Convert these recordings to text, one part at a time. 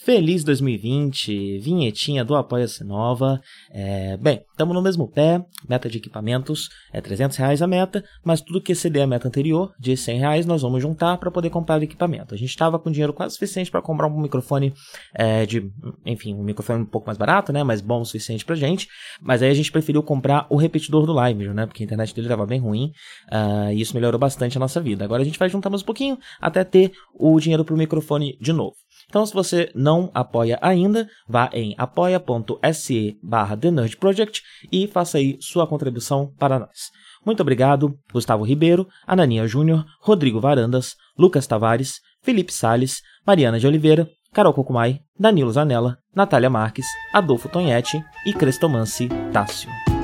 Feliz 2020, vinhetinha do Apoia-se Nova. É, bem, estamos no mesmo pé, meta de equipamentos é 300 reais a meta, mas tudo que exceder a meta anterior, de 100 reais, nós vamos juntar para poder comprar o equipamento. A gente estava com dinheiro quase suficiente para comprar um microfone é, de, enfim, um microfone um pouco mais barato, né, mas bom o suficiente pra gente, mas aí a gente preferiu comprar o repetidor do Live, né, porque a internet dele estava bem ruim, uh, e isso melhorou bastante a nossa vida. Agora a gente vai juntar mais um pouquinho até ter o dinheiro pro microfone de novo. Então, se você não apoia ainda, vá em apoia.se barra Project e faça aí sua contribuição para nós. Muito obrigado, Gustavo Ribeiro, Ananinha Júnior, Rodrigo Varandas, Lucas Tavares, Felipe Sales, Mariana de Oliveira, Carol Cocumai, Danilo Zanella, Natália Marques, Adolfo Tonhete e Crestomance Tássio.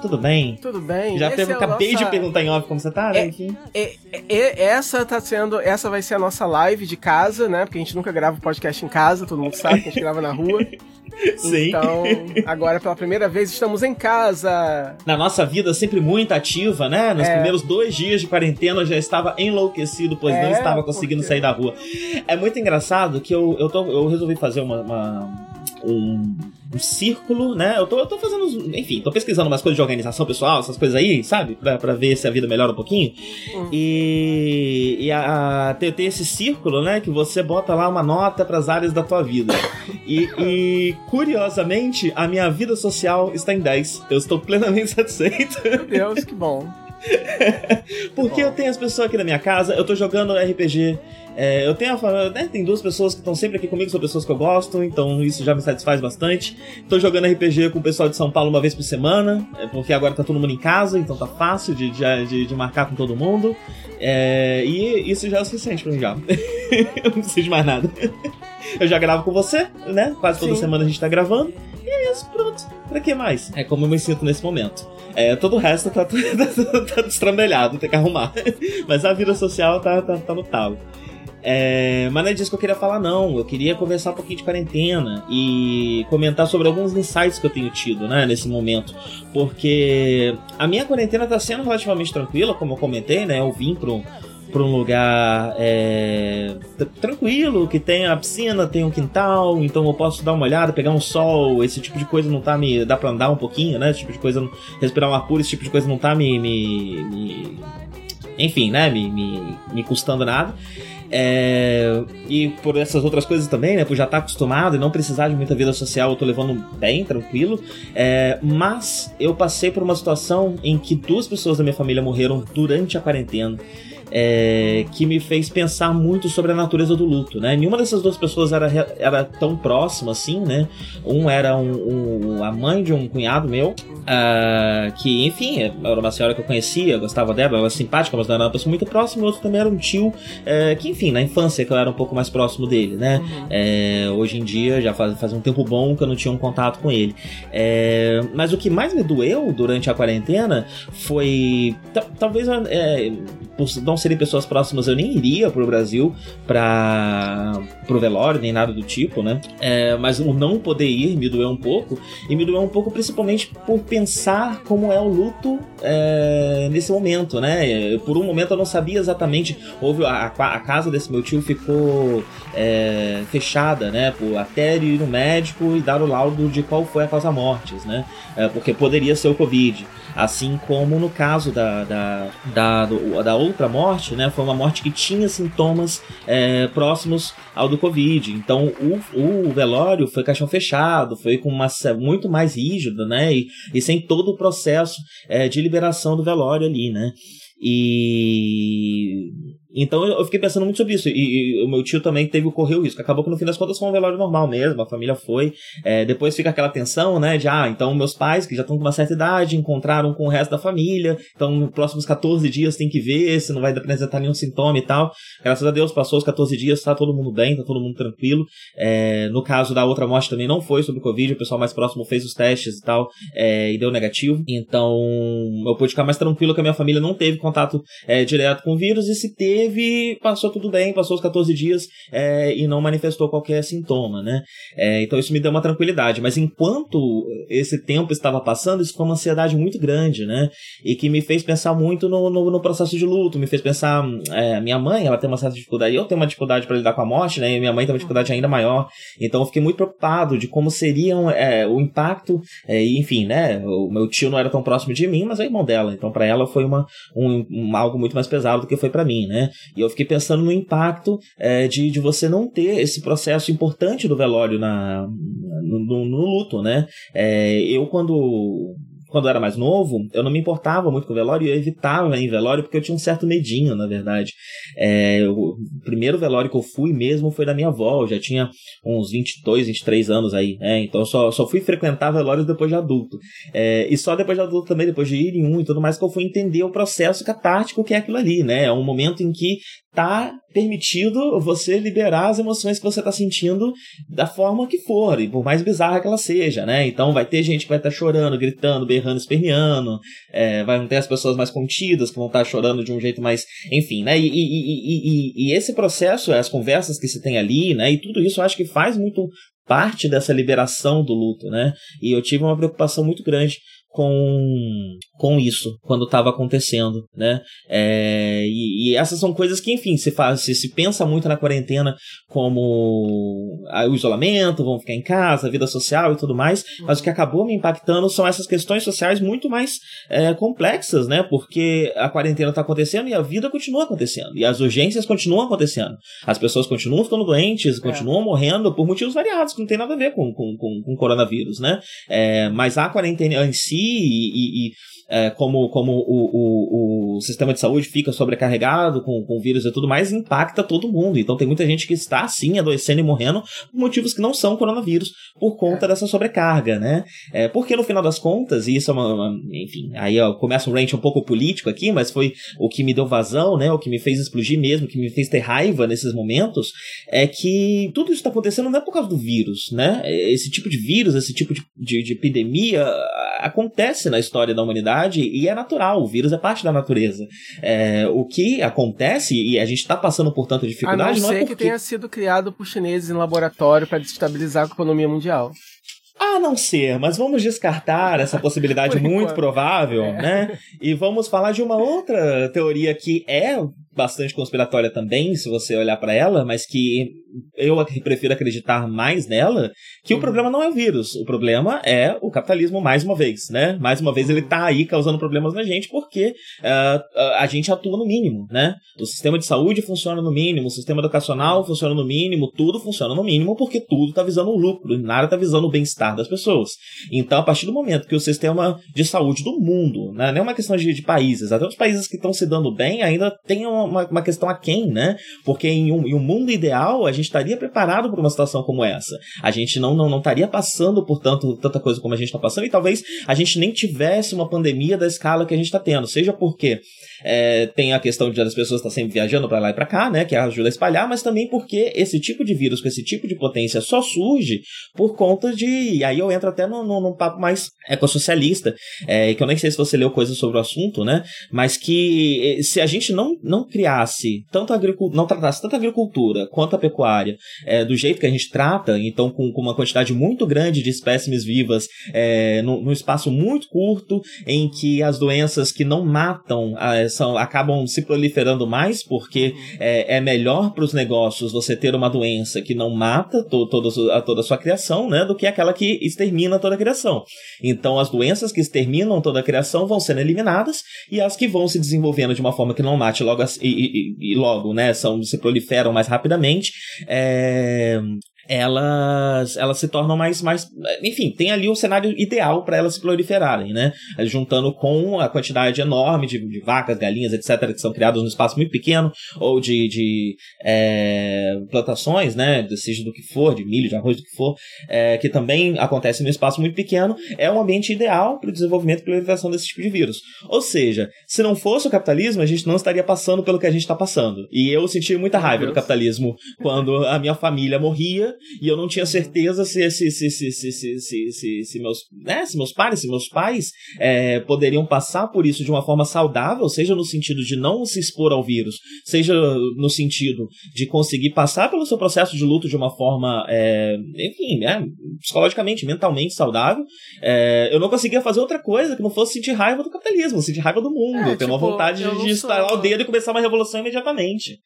Tudo bem? Tudo bem. Já teve, é acabei nossa... de perguntar em off como você tá, né? É, é, essa tá sendo, essa vai ser a nossa live de casa, né? Porque a gente nunca grava podcast em casa, todo mundo sabe que a gente grava na rua. Sim. Então, agora pela primeira vez estamos em casa. Na nossa vida sempre muito ativa, né? Nos é. primeiros dois dias de quarentena eu já estava enlouquecido, pois é, não estava conseguindo porque... sair da rua. É muito engraçado que eu, eu, tô, eu resolvi fazer uma, uma um, um, círculo, né? Eu tô, eu tô fazendo, enfim, tô pesquisando umas coisas de organização pessoal, essas coisas aí, sabe? Pra, pra ver se a vida melhora um pouquinho. Uhum. E, e a, a, tem, tem esse círculo, né? Que você bota lá uma nota para as áreas da tua vida. E, e, curiosamente, a minha vida social está em 10. Eu estou plenamente satisfeito. Meu Deus, que bom. Porque bom. eu tenho as pessoas aqui na minha casa, eu tô jogando RPG é, eu tenho a, né, tem duas pessoas que estão sempre aqui comigo, são pessoas que eu gosto, então isso já me satisfaz bastante. Tô jogando RPG com o pessoal de São Paulo uma vez por semana, é, porque agora tá todo mundo em casa, então tá fácil de, de, de marcar com todo mundo. É, e isso já é o suficiente pra mim já. eu não preciso de mais nada. Eu já gravo com você, né? Quase toda Sim. semana a gente tá gravando. E é isso, pronto. Pra que mais? É como eu me sinto nesse momento. É, todo o resto tá, tá, tá destrambelhado, tem que arrumar. Mas a vida social tá, tá, tá no talo. É, mas não é disso que eu queria falar, não. Eu queria conversar um pouquinho de quarentena e comentar sobre alguns insights que eu tenho tido, né, nesse momento. Porque a minha quarentena tá sendo relativamente tranquila, como eu comentei, né? Eu vim para um lugar é, tranquilo, que tem a piscina, tem um quintal, então eu posso dar uma olhada, pegar um sol, esse tipo de coisa não tá me. dá pra andar um pouquinho, né? Esse tipo de coisa, respirar um ar puro, esse tipo de coisa não tá me. me, me enfim, né? Me, me, me custando nada. É, e por essas outras coisas também, né? Por já estar acostumado e não precisar de muita vida social, eu tô levando bem, tranquilo. É, mas eu passei por uma situação em que duas pessoas da minha família morreram durante a quarentena é, que me fez pensar muito sobre a natureza do luto, né? Nenhuma dessas duas pessoas era, era tão próxima assim, né? Um era um, um a mãe de um cunhado meu, uh, que, enfim, era uma senhora que eu conhecia, gostava dela, ela era simpática, mas não era uma pessoa muito próxima. O outro também era um tio, uh, que, enfim, na infância que eu era um pouco mais próximo dele, né? Uhum. É, hoje em dia, já faz, faz um tempo bom que eu não tinha um contato com ele. É, mas o que mais me doeu durante a quarentena foi. Talvez é, por não serem pessoas próximas, eu nem iria pro Brasil para pro velório, nem nada do tipo, né? É, mas o não poder ir me doeu um pouco, e me doeu um pouco principalmente por pensar como é o luto é, nesse momento, né? Por um momento eu não sabia exatamente, houve a, a casa desse meu tio ficou é, fechada, né? Por até ir no médico e dar o laudo de qual foi a causa mortes, né? É, porque poderia ser o Covid. Assim como no caso da, da, da, da outra morte, né? Foi uma morte que tinha sintomas é, próximos ao do Covid. Então o, o velório foi caixão fechado, foi com uma muito mais rígido, né? E, e sem todo o processo é, de liberação do velório ali, né? E então eu fiquei pensando muito sobre isso. E, e, o meu tio também teve ocorreu isso. Acabou que no fim das contas foi um velório normal mesmo. A família foi. É, depois fica aquela tensão, né? De ah, então meus pais, que já estão com uma certa idade, encontraram com o resto da família. Então, nos próximos 14 dias tem que ver se não vai apresentar nenhum sintoma e tal. Graças a Deus, passou os 14 dias, tá todo mundo bem, tá todo mundo tranquilo. É, no caso da outra morte também não foi sobre o Covid, o pessoal mais próximo fez os testes e tal, é, e deu negativo. Então, eu pude ficar mais tranquilo que a minha família não teve contato é, direto com o vírus, e se teve, passou tudo bem, passou os 14 dias é, e não manifestou qualquer sintoma, né? É, então isso me deu uma tranquilidade. Mas enquanto esse tempo estava passando, isso foi uma ansiedade muito grande, né? E que me fez pensar muito no, no, no processo de luto, me fez pensar, é, minha mãe, ela tem uma certa dificuldade, eu tenho uma dificuldade para lidar com a morte, né? E minha mãe tem uma dificuldade ainda maior. Então eu fiquei muito preocupado de como seriam é, o impacto, é, enfim, né? O meu tio não era tão próximo de mim, mas é irmão dela. Então para ela foi uma, um, um, algo muito mais pesado do que foi para mim, né? E eu fiquei pensando no impacto é, de, de você não ter esse processo importante do velório na, no, no, no luto, né? É, eu, quando quando eu era mais novo, eu não me importava muito com velório e eu evitava em velório porque eu tinha um certo medinho, na verdade. É, o primeiro velório que eu fui mesmo foi da minha avó, eu já tinha uns 22, 23 anos aí, né? Então eu só, só fui frequentar velórios depois de adulto. É, e só depois de adulto também, depois de ir em um e tudo mais, que eu fui entender o processo catártico que é aquilo ali, né? É um momento em que tá permitido você liberar as emoções que você tá sentindo da forma que for, e por mais bizarra que ela seja, né? Então vai ter gente que vai estar tá chorando, gritando, berrando, esperneando, é, vai ter as pessoas mais contidas que vão estar tá chorando de um jeito mais. Enfim, né? E, e, e, e, esse processo, as conversas que se tem ali, né? E tudo isso eu acho que faz muito parte dessa liberação do luto, né? E eu tive uma preocupação muito grande com, com isso quando estava acontecendo, né? É, e, e, essas são coisas que, enfim, se faz, se, se pensa muito na quarentena como o isolamento, vão ficar em casa, a vida social e tudo mais, mas o que acabou me impactando são essas questões sociais muito mais é, complexas, né? Porque a quarentena está acontecendo e a vida continua acontecendo, e as urgências continuam acontecendo. As pessoas continuam ficando doentes, é. continuam morrendo por motivos variados, que não tem nada a ver com, com, com, com coronavírus, né? É, mas a quarentena em si e, e, é, como, como o, o, o, sistema de saúde fica sobrecarregado com, com vírus e tudo mais, impacta todo mundo. Então tem muita gente que está, sim, adoecendo e morrendo por motivos que não são coronavírus, por conta é. dessa sobrecarga, né? É, porque no final das contas, e isso é uma, uma enfim, aí ó, começa um range um pouco político aqui, mas foi o que me deu vazão, né? O que me fez explodir mesmo, o que me fez ter raiva nesses momentos, é que tudo isso está acontecendo não é por causa do vírus, né? Esse tipo de vírus, esse tipo de, de, de epidemia acontece na história da humanidade e é natural, o vírus é parte da natureza. É, o que acontece, e a gente está passando por tanta dificuldade, a não, não é porque... que tenha sido criado por chineses em laboratório para desestabilizar a economia mundial. A não ser, mas vamos descartar essa possibilidade muito provável, é. né? E vamos falar de uma outra teoria que é bastante conspiratória também, se você olhar para ela, mas que eu prefiro acreditar mais nela, que uhum. o problema não é o vírus, o problema é o capitalismo mais uma vez, né? Mais uma vez ele tá aí causando problemas na gente porque uh, a gente atua no mínimo, né? O sistema de saúde funciona no mínimo, o sistema educacional funciona no mínimo, tudo funciona no mínimo porque tudo tá visando o lucro, e nada tá visando o bem-estar das pessoas. Então, a partir do momento que o sistema de saúde do mundo, né, não é uma questão de, de países, até os países que estão se dando bem ainda tem uma uma, uma questão aquém, né? Porque em um, em um mundo ideal, a gente estaria preparado para uma situação como essa. A gente não, não, não estaria passando por tanto, tanta coisa como a gente está passando e talvez a gente nem tivesse uma pandemia da escala que a gente está tendo. Seja porque é, tem a questão de as pessoas estar sempre viajando para lá e para cá, né? Que ajuda a espalhar, mas também porque esse tipo de vírus com esse tipo de potência só surge por conta de. Aí eu entro até num, num papo mais ecossocialista, é, que eu nem sei se você leu coisas sobre o assunto, né? Mas que se a gente não, não criasse tanto agricultura, não tratasse tanto a agricultura quanto a pecuária é, do jeito que a gente trata, então com, com uma quantidade muito grande de espécimes vivas é, num, num, espaço muito curto, em que as doenças que não matam é, são, acabam se proliferando mais, porque é, é melhor para os negócios você ter uma doença que não mata to, toda, toda a sua criação, né, do que aquela que extermina toda a criação. Então as doenças que exterminam toda a criação vão sendo eliminadas e as que vão se desenvolvendo de uma forma que não mate logo e, e, e logo, né, são, se proliferam mais rapidamente, é, elas, elas se tornam mais, mais. Enfim, tem ali o um cenário ideal para elas se proliferarem, né? Juntando com a quantidade enorme de, de, vacas, galinhas, etc., que são criadas num espaço muito pequeno, ou de, de é, plantações, né? Seja do que for, de milho, de arroz, do que for, é, que também acontece num espaço muito pequeno, é um ambiente ideal para o desenvolvimento e proliferação desse tipo de vírus. Ou seja, se não fosse o capitalismo, a gente não estaria passando pelo que a gente está passando. E eu senti muita raiva do capitalismo quando a minha família morria e eu não tinha certeza se, se, se, se, se, se, se, se, se meus, né, se meus pais, se meus pais é, poderiam passar por isso de uma forma saudável, seja no sentido de não se expor ao vírus, seja no sentido de conseguir passar pelo seu processo de luto de uma forma, é, enfim, né, psicologicamente, mentalmente saudável, é, eu não conseguia fazer outra coisa que não fosse sentir raiva do capitalismo, sentir raiva do mundo, é, ter tipo, uma vontade de, de estalar o dedo e começar uma revolução imediatamente.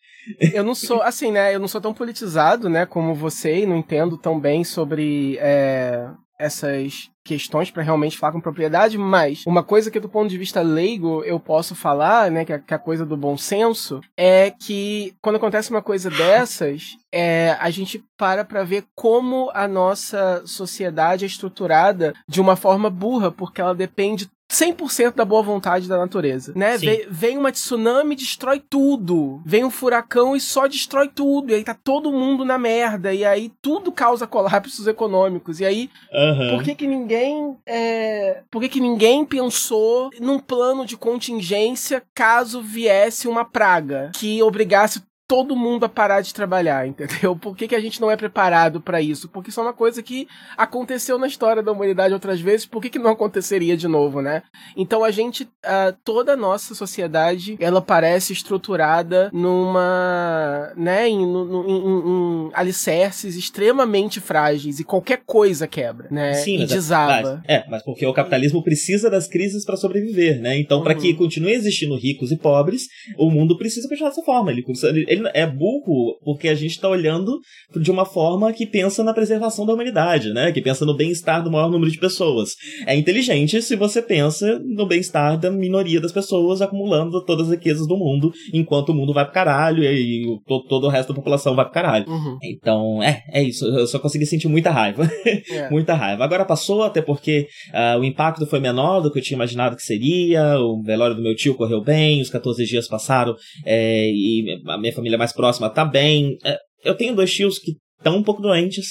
Eu não sou, assim, né, eu não sou tão politizado, né, como você, e não entendo tão bem sobre é, essas questões para realmente falar com propriedade, mas uma coisa que do ponto de vista leigo eu posso falar, né, que é, que é a coisa do bom senso, é que quando acontece uma coisa dessas, é, a gente para para ver como a nossa sociedade é estruturada de uma forma burra, porque ela depende 100% da boa vontade da natureza, né? Vem, vem, uma tsunami e destrói tudo. Vem um furacão e só destrói tudo. E aí tá todo mundo na merda. E aí tudo causa colapsos econômicos. E aí, uhum. por que que ninguém... É... Por que que ninguém pensou num plano de contingência caso viesse uma praga que obrigasse todo mundo a parar de trabalhar, entendeu? Por que, que a gente não é preparado para isso? Porque isso é uma coisa que aconteceu na história da humanidade outras vezes, por que, que não aconteceria de novo, né? Então a gente, uh, toda a nossa sociedade, ela parece estruturada numa, né, em, em, em, em alicerces extremamente frágeis e qualquer coisa quebra, né? Sim, e desaba. Mas, é, mas porque o capitalismo precisa das crises para sobreviver, né? Então, uhum. para que continue existindo ricos e pobres, o mundo precisa continuar dessa forma. Ele, ele é burro porque a gente está olhando de uma forma que pensa na preservação da humanidade, né? Que pensa no bem-estar do maior número de pessoas. É inteligente se você pensa no bem-estar da minoria das pessoas acumulando todas as riquezas do mundo, enquanto o mundo vai pro caralho e, e todo, todo, o resto da população vai pro caralho. Uhum. Então, é, é isso. Eu só consegui sentir muita raiva. É. muita raiva. Agora passou, até porque uh, o impacto foi menor do que eu tinha imaginado que seria. O velório do meu tio correu bem, os 14 dias passaram é, e a minha família família mais próxima tá bem. É, eu tenho dois tios que estão um pouco doentes.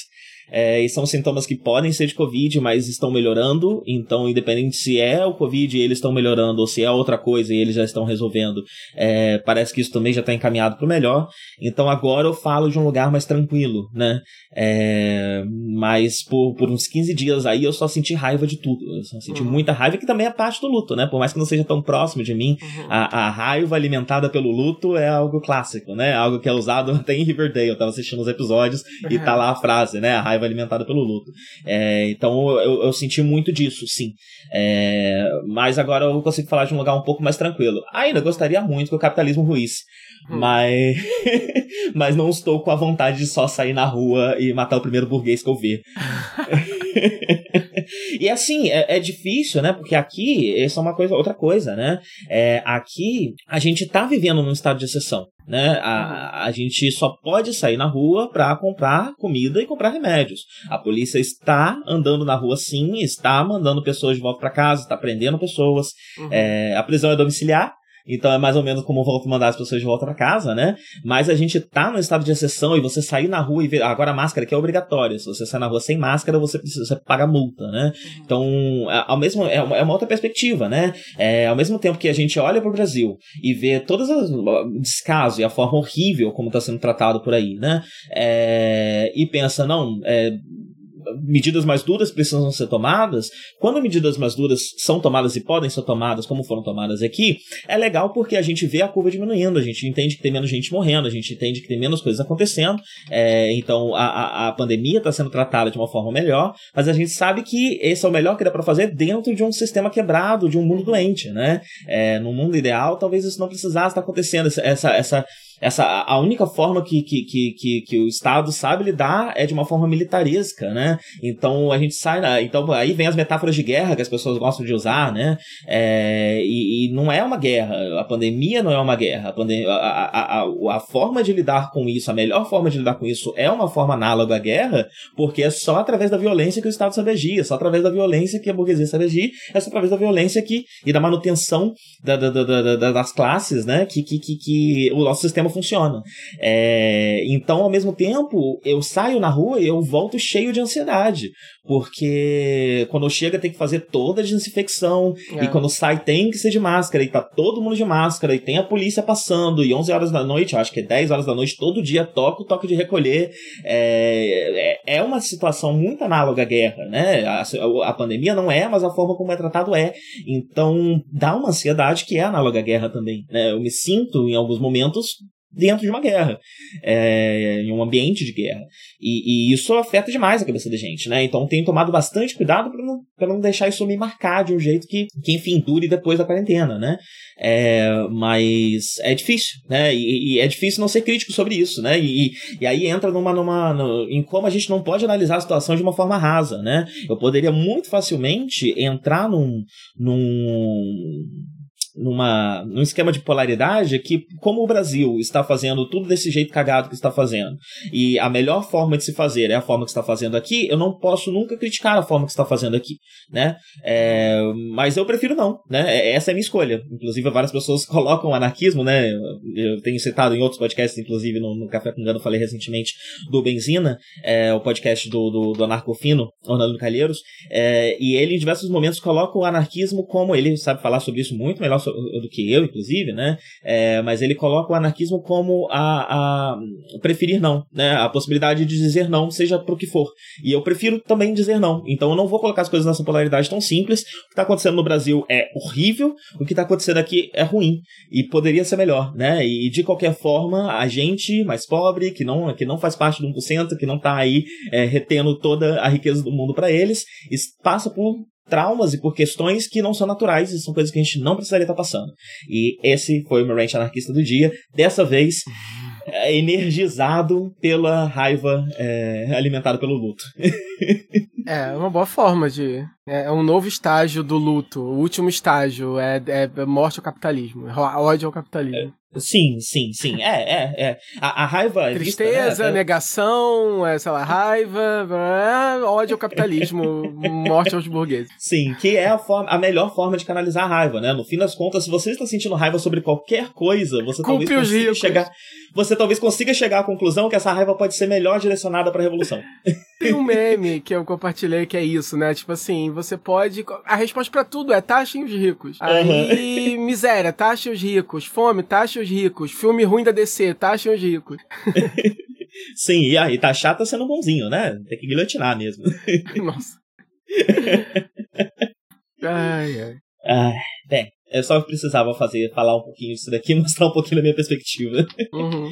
É, e são sintomas que podem ser de Covid, mas estão melhorando. Então, independente se é o Covid e eles estão melhorando ou se é outra coisa e eles já estão resolvendo, é, parece que isso também já está encaminhado para o melhor. Então, agora eu falo de um lugar mais tranquilo, né? É, mas por, por uns 15 dias aí eu só senti raiva de tudo. Eu só senti uhum. muita raiva, que também é parte do luto, né? Por mais que não seja tão próximo de mim, uhum. a, a, raiva alimentada pelo luto é algo clássico, né? Algo que é usado até em Riverdale. Eu tava assistindo os episódios uhum. e tá lá a frase, né? A raiva alimentada pelo luto. É, então eu, eu, senti muito disso, sim. É, mas agora eu consigo falar de um lugar um pouco mais tranquilo. Ainda gostaria muito que o capitalismo ruísse. Hum. Mas. mas não estou com a vontade de só sair na rua e matar o primeiro burguês que eu ver. e assim, é, é, difícil, né? Porque aqui, isso é uma coisa, outra coisa, né? É, aqui, a gente tá vivendo num estado de exceção. Né? A, a gente só pode sair na rua para comprar comida e comprar remédios. A polícia está andando na rua sim, está mandando pessoas de volta para casa, está prendendo pessoas. Uhum. É, a prisão é domiciliar, então é mais ou menos como vão mandar as pessoas de volta para casa, né? Mas a gente tá no estado de exceção e você sair na rua e ver. Agora a máscara aqui é obrigatória. Se você sair na rua sem máscara, você precisa você paga multa, né? Então, é, ao mesmo, é uma, é uma outra perspectiva, né? É, ao mesmo tempo que a gente olha para o Brasil e vê todas as descaso e a forma horrível como está sendo tratado por aí, né? É, e pensa, não, é, medidas mais duras precisam ser tomadas, quando medidas mais duras são tomadas e podem ser tomadas, como foram tomadas aqui, é legal porque a gente vê a curva diminuindo, a gente entende que tem menos gente morrendo, a gente entende que tem menos coisas acontecendo, é, então a, a, a pandemia está sendo tratada de uma forma melhor, mas a gente sabe que esse é o melhor que dá para fazer dentro de um sistema quebrado, de um mundo doente, né? É, no mundo ideal, talvez isso não precisasse estar acontecendo, essa, essa essa a única forma que, que, que, que, que o Estado sabe lidar é de uma forma militaresca, né? Então a gente sai, então aí vem as metáforas de guerra que as pessoas gostam de usar, né? É, e, e, não é uma guerra, a pandemia não é uma guerra, a, a, a, a, forma de lidar com isso, a melhor forma de lidar com isso é uma forma análoga à guerra, porque é só através da violência que o Estado sabe agir, é só através da violência que a burguesia sabe agir, é só através da violência que, e da manutenção da, da, da das classes, né? Que, que, que, que o nosso sistema funciona. É, então, ao mesmo tempo, eu saio na rua e eu volto cheio de ansiedade, porque quando chega tem que fazer toda a desinfecção, é. e quando sai tem que ser de máscara, e tá todo mundo de máscara, e tem a polícia passando, e 11 horas da noite, acho que é 10 horas da noite, todo dia toca o toque de recolher. É, é, é uma situação muito análoga à guerra, né? A, a pandemia não é, mas a forma como é tratado é. Então, dá uma ansiedade que é análoga à guerra também, né? Eu me sinto, em alguns momentos, dentro de uma guerra, é, em um ambiente de guerra. E, e, isso afeta demais a cabeça da gente, né? Então tenho tomado bastante cuidado para não, não deixar isso me marcar de um jeito que, que enfim, dure depois da quarentena, né? É, mas é difícil, né? E, e, é difícil não ser crítico sobre isso, né? E, e aí entra numa, numa, no, em como a gente não pode analisar a situação de uma forma rasa, né? Eu poderia muito facilmente entrar num, num numa, num esquema de polaridade que, como o Brasil está fazendo tudo desse jeito cagado que está fazendo, e a melhor forma de se fazer é a forma que está fazendo aqui, eu não posso nunca criticar a forma que está fazendo aqui, né? É, mas eu prefiro não, né? É, essa é a minha escolha. Inclusive, várias pessoas colocam anarquismo, né? Eu tenho citado em outros podcasts, inclusive no, no Café com Gano, falei recentemente do Benzina, é, o podcast do, do, do Anarcofino, Orlando Calheiros, é, e ele em diversos momentos coloca o anarquismo como, ele sabe falar sobre isso muito melhor do que eu, inclusive, né? É, mas ele coloca o anarquismo como a, a preferir não, né? A possibilidade de dizer não, seja pro que for. E eu prefiro também dizer não. Então eu não vou colocar as coisas nessa polaridade tão simples. O que está acontecendo no Brasil é horrível, o que está acontecendo aqui é ruim. E poderia ser melhor, né? E de qualquer forma, a gente mais pobre, que não, que não faz parte do 1%, que não está aí é, retendo toda a riqueza do mundo para eles, passa por traumas e por questões que não são naturais e são coisas que a gente não precisaria estar passando. E esse foi o meu rant anarquista do dia. Dessa vez, é, energizado pela raiva é, alimentada pelo luto. é, uma boa forma de. É, é um novo estágio do luto. O último estágio é, é morte ao capitalismo, ódio ao capitalismo. Sim, sim, sim. É, é, é. A, a raiva. Tristeza, vista, né? negação, é, sei lá, raiva, é, ódio ao capitalismo, morte aos burgueses. Sim, que é a, forma, a melhor forma de canalizar a raiva, né? No fim das contas, se você está sentindo raiva sobre qualquer coisa, você Culpe talvez consiga chegar. Você talvez consiga chegar à conclusão que essa raiva pode ser melhor direcionada para a revolução. Tem um meme que eu compartilhei que é isso, né? Tipo assim, você pode. A resposta para tudo é taxem os ricos. Aí, uhum. miséria, taxem os ricos. Fome, taxem os ricos. Filme ruim da DC, taxem os ricos. Sim, e aí tá chato sendo bonzinho, né? Tem que guilhotinar mesmo. Nossa. ai, ai. Ah, bem, eu só precisava fazer, falar um pouquinho disso daqui, mostrar um pouquinho da minha perspectiva. Uhum.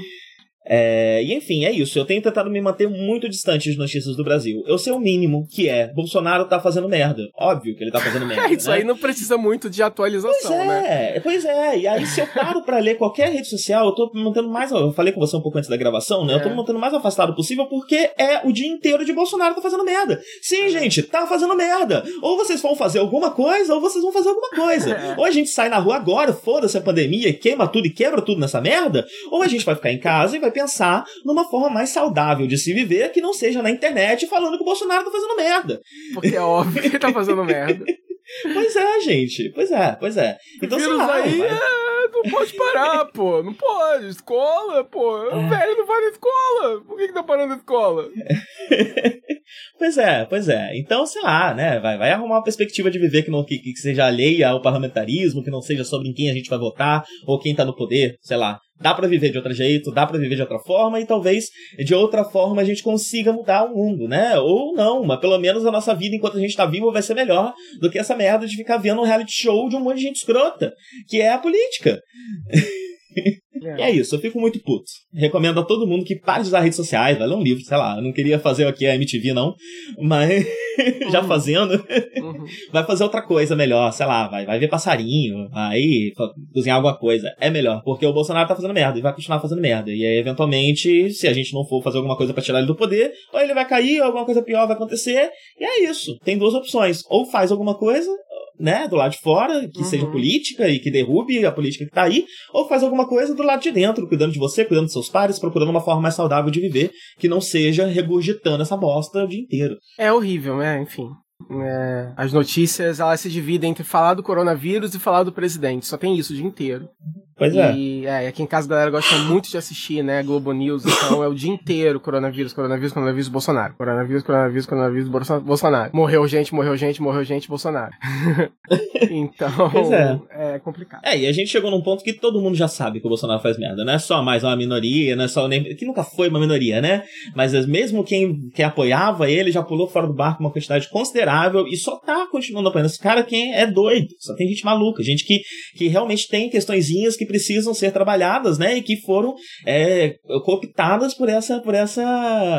É, e enfim, é isso. Eu tenho tentado me manter muito distante de notícias do Brasil. Eu sei o mínimo, que é Bolsonaro tá fazendo merda. Óbvio que ele tá fazendo merda. isso né? aí não precisa muito de atualização, pois é, né? Pois é, e aí se eu paro pra ler qualquer rede social, eu tô me mantendo mais. Eu falei com você um pouco antes da gravação, né? É. Eu tô é. me mantendo mais afastado possível porque é o dia inteiro de Bolsonaro tá fazendo merda. Sim, é. gente, tá fazendo merda. Ou vocês vão fazer alguma coisa, ou vocês vão fazer alguma coisa. É. Ou a gente sai na rua agora, foda-se a pandemia, queima tudo e quebra tudo nessa merda, ou a gente vai ficar em casa e vai pensar numa uma forma mais saudável de se viver que não seja na internet falando que o Bolsonaro tá fazendo merda. Porque é óbvio que tá fazendo merda. Pois é, gente. Pois é, pois é. Então, o vírus aí é, não pode parar, pô. Não pode. Escola, pô. O é. velho não vai na escola. Por que, que tá parando a escola? pois é, pois é. Então, sei lá, né? Vai, vai arrumar uma perspectiva de viver que, não, que, que seja alheia ao parlamentarismo, que não seja sobre em quem a gente vai votar, ou quem tá no poder, sei lá dá para viver de outro jeito, dá para viver de outra forma e talvez de outra forma a gente consiga mudar o mundo, né? Ou não, mas pelo menos a nossa vida enquanto a gente tá vivo vai ser melhor do que essa merda de ficar vendo um reality show de um monte de gente escrota, que é a política. É. é isso, eu fico muito puto. Recomendo a todo mundo que pare de usar redes sociais, vai ler um livro, sei lá. Eu não queria fazer aqui a MTV, não, mas uhum. já fazendo, uhum. vai fazer outra coisa melhor, sei lá, vai, vai ver passarinho, vai cozinhar alguma coisa. É melhor, porque o Bolsonaro tá fazendo merda e vai continuar fazendo merda. E aí, eventualmente, se a gente não for fazer alguma coisa para tirar ele do poder, ou ele vai cair, ou alguma coisa pior vai acontecer. E é isso. Tem duas opções. Ou faz alguma coisa, né, do lado de fora, que uhum. seja política e que derrube a política que tá aí, ou faz alguma coisa do lado de dentro, cuidando de você, cuidando dos seus pares, procurando uma forma mais saudável de viver, que não seja regurgitando essa bosta o dia inteiro. É horrível, né? Enfim. É, as notícias elas se dividem entre falar do coronavírus e falar do presidente. Só tem isso o dia inteiro. Pois é. E é, aqui em casa a galera gosta muito de assistir, né? Globo News, então é o dia inteiro coronavírus, coronavírus, coronavírus, Bolsonaro. Coronavírus, coronavírus, coronavírus, Bolsonaro. Morreu gente, morreu gente, morreu gente, Bolsonaro. então, pois é. é complicado. É, e a gente chegou num ponto que todo mundo já sabe que o Bolsonaro faz merda. Não é só mais uma minoria, não é só nem. que nunca foi uma minoria, né? Mas mesmo quem, quem apoiava ele já pulou fora do barco uma quantidade considerável e só tá continuando apoiando. Esse cara quem é doido. Só tem gente maluca, gente que, que realmente tem questõezinhas que precisam ser trabalhadas, né? E que foram é, cooptadas por essa, por essa,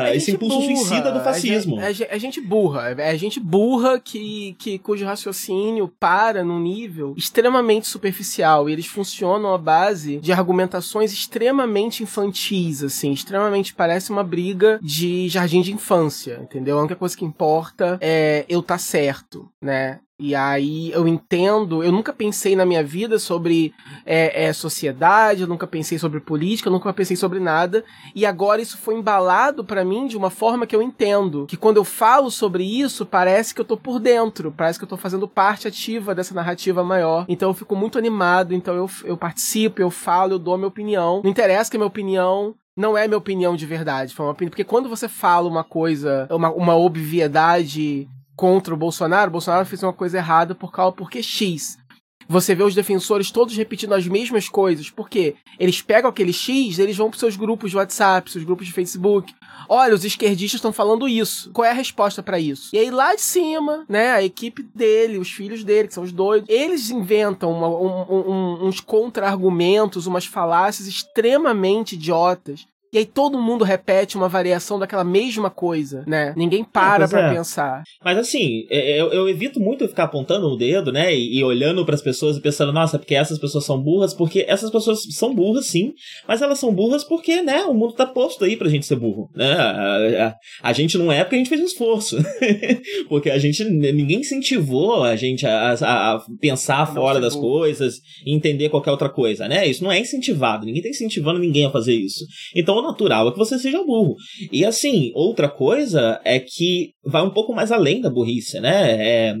é esse impulso burra. suicida do fascismo. É, é, é, gente burra, é gente burra que, que cujo raciocínio para num nível extremamente superficial e eles funcionam à base de argumentações extremamente infantis, assim, extremamente parece uma briga de jardim de infância, entendeu? A única coisa que importa é eu tá certo, né? E aí eu entendo, eu nunca pensei na minha vida sobre é, é, sociedade, eu nunca pensei sobre política, eu nunca pensei sobre nada. E agora isso foi embalado para mim de uma forma que eu entendo. Que quando eu falo sobre isso, parece que eu tô por dentro, parece que eu tô fazendo parte ativa dessa narrativa maior. Então eu fico muito animado, então eu, eu participo, eu falo, eu dou a minha opinião. Não interessa que a minha opinião não é minha opinião de verdade, foi uma opinião. Porque quando você fala uma coisa, uma, uma obviedade contra o Bolsonaro, o Bolsonaro fez uma coisa errada por causa porque X. Você vê os defensores todos repetindo as mesmas coisas, porque eles pegam aquele X, eles vão para seus grupos de WhatsApp, seus grupos de Facebook. Olha, os esquerdistas estão falando isso. Qual é a resposta para isso? E aí lá de cima, né, a equipe dele, os filhos dele, que são os doidos, eles inventam uma, um, um, uns contra-argumentos, umas falácias extremamente idiotas e aí todo mundo repete uma variação daquela mesma coisa, né? Ninguém para é, pra é. pensar. Mas assim, é, é, eu, eu, evito muito ficar apontando o dedo, né? E, e olhando para as pessoas e pensando, nossa, porque essas pessoas são burras, porque essas pessoas são burras, sim, mas elas são burras porque, né, o mundo tá posto aí pra gente ser burro, né? A, a, a gente não é porque a gente fez um esforço. porque a gente, ninguém incentivou a gente a, a pensar não fora das burro. coisas e entender qualquer outra coisa, né? Isso não é incentivado, ninguém tá incentivando ninguém a fazer isso. Então, natural é que você seja burro. E assim, outra coisa é que vai um pouco mais além da burrice, né? É,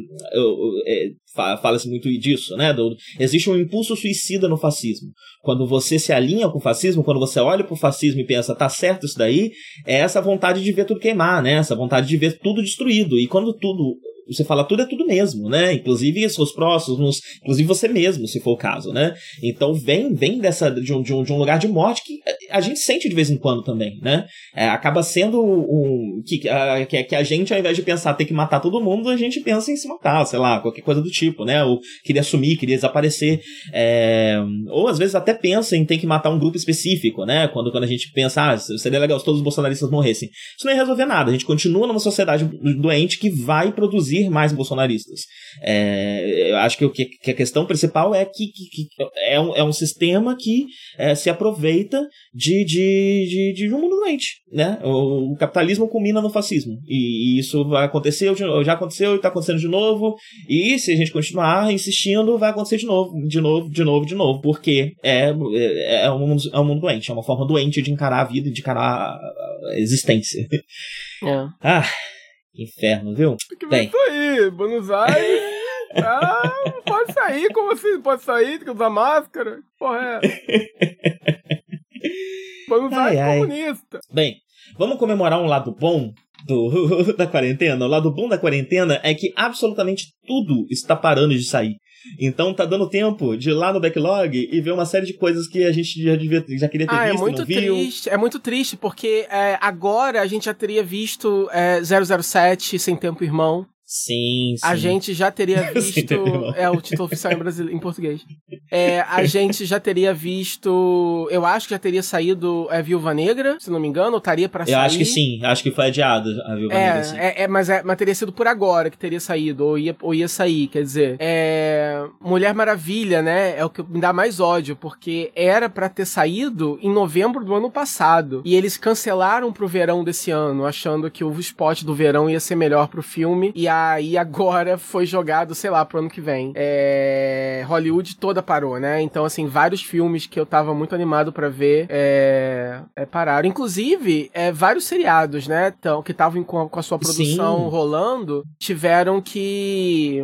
é, Fala-se muito disso, né? Do, existe um impulso suicida no fascismo. Quando você se alinha com o fascismo, quando você olha pro fascismo e pensa, tá certo isso daí, é essa vontade de ver tudo queimar, né? Essa vontade de ver tudo destruído. E quando tudo você fala tudo é tudo mesmo, né? Inclusive seus próximos, inclusive você mesmo, se for o caso, né? Então vem vem dessa de um, de um, de um lugar de morte que a gente sente de vez em quando também, né? É, acaba sendo um que a, que a gente ao invés de pensar ter que matar todo mundo, a gente pensa em se matar, sei lá, qualquer coisa do tipo, né? Ou queria sumir, queria desaparecer, é, ou às vezes até pensa em ter que matar um grupo específico, né? Quando quando a gente pensa, ah, seria legal se todos os bolsonaristas morressem, isso não ia resolver nada. A gente continua numa sociedade doente que vai produzir mais bolsonaristas. É, eu acho que, o que, que, a questão principal é que, que, é, um, é um sistema que é, se aproveita de, de, de, de, um mundo doente. Né? O, o capitalismo culmina no fascismo. E, e, isso vai acontecer, já aconteceu e está acontecendo de novo. E se a gente continuar insistindo, vai acontecer de novo, de novo, de novo, de novo. Porque é, é, é, um, mundo, é um mundo doente, é uma forma doente de encarar a vida e de encarar a existência. É. Ah. Inferno, viu? Que Tem. isso aí, Buenos Aires. ah, pode sair, como assim? Pode sair, tem que usar máscara? Porra, é. Buenos Aires ai, comunista. Bem, vamos comemorar um lado bom do, da quarentena? O lado bom da quarentena é que absolutamente tudo está parando de sair. Então tá dando tempo de ir lá no backlog e ver uma série de coisas que a gente já, devia, já queria ter ah, visto, é muito triste, é muito triste, porque é, agora a gente já teria visto é, 007 Sem Tempo Irmão. Sim, sim. A gente já teria visto. é o título oficial em, brasileiro, em português. É, a gente já teria visto. Eu acho que já teria saído é, Viúva Negra, se não me engano, ou estaria pra sair. Eu acho que sim, acho que foi adiado a Viúva é, Negra. Sim. É, é, mas, é, mas teria sido por agora que teria saído, ou ia, ou ia sair, quer dizer. É, Mulher Maravilha, né? É o que me dá mais ódio, porque era para ter saído em novembro do ano passado. E eles cancelaram pro verão desse ano, achando que o spot do verão ia ser melhor pro filme. E a aí agora foi jogado, sei lá, pro ano que vem. É... Hollywood toda parou, né? Então, assim, vários filmes que eu tava muito animado para ver é... é... pararam. Inclusive, é, vários seriados, né? Então, que estavam com, a sua produção Sim. rolando, tiveram que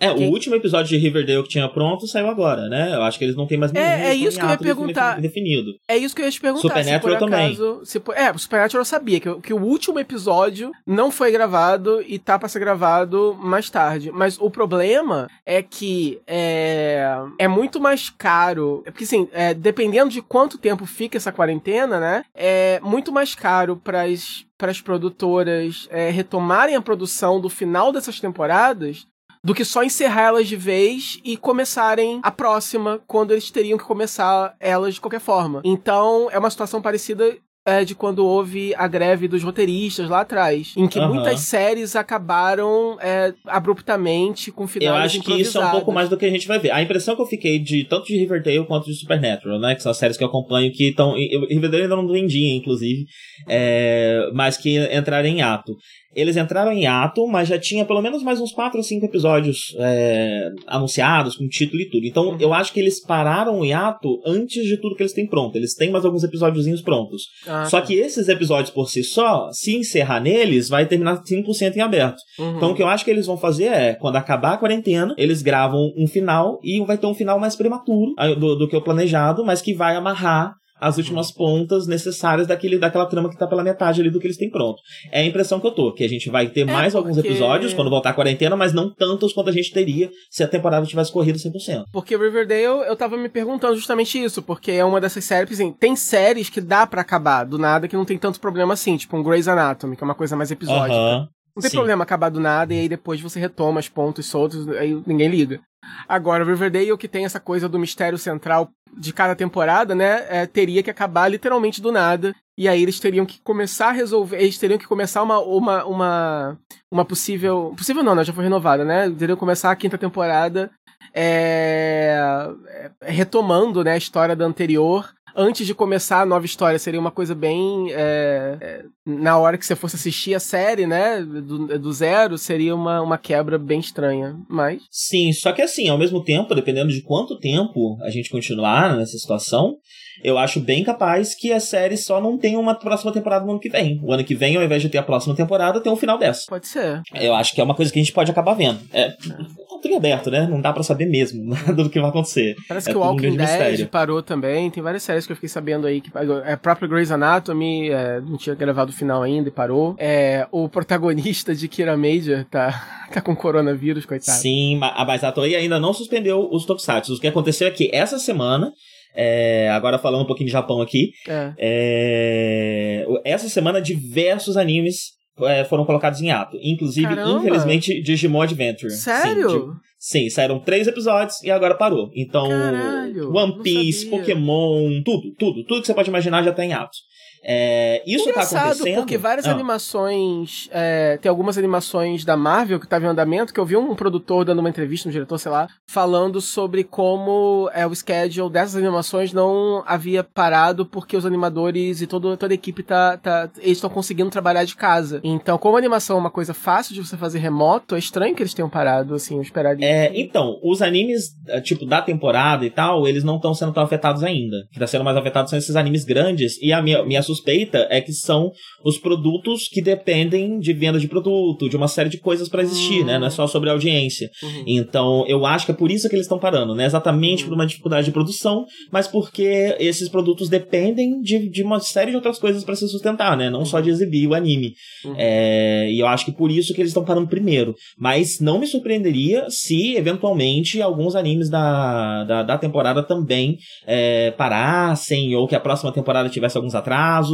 é, o último episódio de Riverdale que tinha pronto saiu agora, né? Eu acho que eles não têm mais nenhum. É, é isso que eu ia perguntar. Definido. É isso que eu ia te perguntar. Supernatural também. se, é, o Supernatural eu sabia que, que o último episódio não foi gravado e tá pra ser gravado mais tarde. Mas o problema é que é, é muito mais caro. Porque assim, é, dependendo de quanto tempo fica essa quarentena, né? É muito mais caro pras para as produtoras é, retomarem a produção do final dessas temporadas do que só encerrar elas de vez e começarem a próxima quando eles teriam que começar elas de qualquer forma. Então, é uma situação parecida é, de quando houve a greve dos roteiristas lá atrás, em que uhum. muitas séries acabaram é, abruptamente com finais Eu acho que isso é um pouco mais do que a gente vai ver. A impressão que eu fiquei de tanto de Riverdale quanto de Supernatural, né, que são as séries que eu acompanho que estão Riverdale ainda não vendi, inclusive, é, mas que entraram em ato. Eles entraram em ato, mas já tinha pelo menos mais uns 4 ou 5 episódios é, anunciados, com título e tudo. Então, eu acho que eles pararam o ato antes de tudo que eles têm pronto. Eles têm mais alguns episódiozinhos prontos. Ah, só tá. que esses episódios por si só, se encerrar neles, vai terminar 5% em aberto. Uhum. Então, o que eu acho que eles vão fazer é, quando acabar a quarentena, eles gravam um final e vai ter um final mais prematuro do, do que o planejado, mas que vai amarrar as últimas pontas necessárias daquele, daquela trama que tá pela metade ali do que eles têm pronto. É a impressão que eu tô, que a gente vai ter é mais porque... alguns episódios quando voltar a quarentena, mas não tantos quanto a gente teria se a temporada tivesse corrido 100%. Porque Riverdale, eu tava me perguntando justamente isso, porque é uma dessas séries, assim, tem séries que dá para acabar do nada que não tem tanto problema assim, tipo um Grey's Anatomy, que é uma coisa mais episódica. Uh -huh. Não tem Sim. problema acabar do nada e aí depois você retoma os pontos soltos, aí ninguém liga. Agora, Riverdale, que tem essa coisa do mistério central de cada temporada, né, é, teria que acabar literalmente do nada. E aí eles teriam que começar a resolver, eles teriam que começar uma uma uma, uma possível, possível não, né, já foi renovada, né? Teriam que começar a quinta temporada é, é retomando, né, a história da anterior antes de começar a nova história. Seria uma coisa bem. É, é, na hora que você fosse assistir a série, né? Do, do zero, seria uma, uma quebra bem estranha. Mas. Sim, só que assim, ao mesmo tempo, dependendo de quanto tempo a gente continuar nessa situação, eu acho bem capaz que a série só não tenha uma próxima temporada no ano que vem. O ano que vem, ao invés de ter a próxima temporada, tem um final dessa. Pode ser. Eu acho que é uma coisa que a gente pode acabar vendo. É, não tem aberto, né? Não dá para saber mesmo nada do que vai acontecer. Parece é que o Walking Dead mistério. parou também. Tem várias séries que eu fiquei sabendo aí que é a própria Grey's Anatomy é, não tinha gravado o final ainda e parou. É, o protagonista de Kira Major tá, tá com coronavírus, coitado. Sim, mas a Toei ainda não suspendeu os tokusatsu. O que aconteceu é que essa semana é, agora falando um pouquinho de Japão aqui. É. É, essa semana, diversos animes é, foram colocados em ato. Inclusive, Caramba. infelizmente, Digimon Adventure. Sério? Sim, sim, saíram três episódios e agora parou. Então, Caralho, One Piece, Pokémon, tudo, tudo, tudo que você pode imaginar já tá em ato. É, isso tá Engraçado, tá acontecendo. porque várias ah. animações. É, tem algumas animações da Marvel que estavam em andamento, que eu vi um produtor dando uma entrevista, um diretor, sei lá, falando sobre como é, o schedule dessas animações não havia parado porque os animadores e todo, toda a equipe tá. tá eles estão conseguindo trabalhar de casa. Então, como a animação é uma coisa fácil de você fazer remoto, é estranho que eles tenham parado, assim, eu esperaria. É, então, os animes, é, tipo, da temporada e tal, eles não estão sendo tão afetados ainda. O que tá sendo mais afetado são esses animes grandes. E a minha, minha suspeita é que são os produtos que dependem de venda de produto, de uma série de coisas para existir, uhum. né? Não é só sobre audiência. Uhum. Então, eu acho que é por isso que eles estão parando, né? Exatamente uhum. por uma dificuldade de produção, mas porque esses produtos dependem de, de uma série de outras coisas para se sustentar, né? Não só de exibir o anime. Uhum. É, e eu acho que por isso que eles estão parando primeiro. Mas não me surpreenderia se, eventualmente, alguns animes da, da, da temporada também é, parassem, ou que a próxima temporada tivesse alguns atrasos,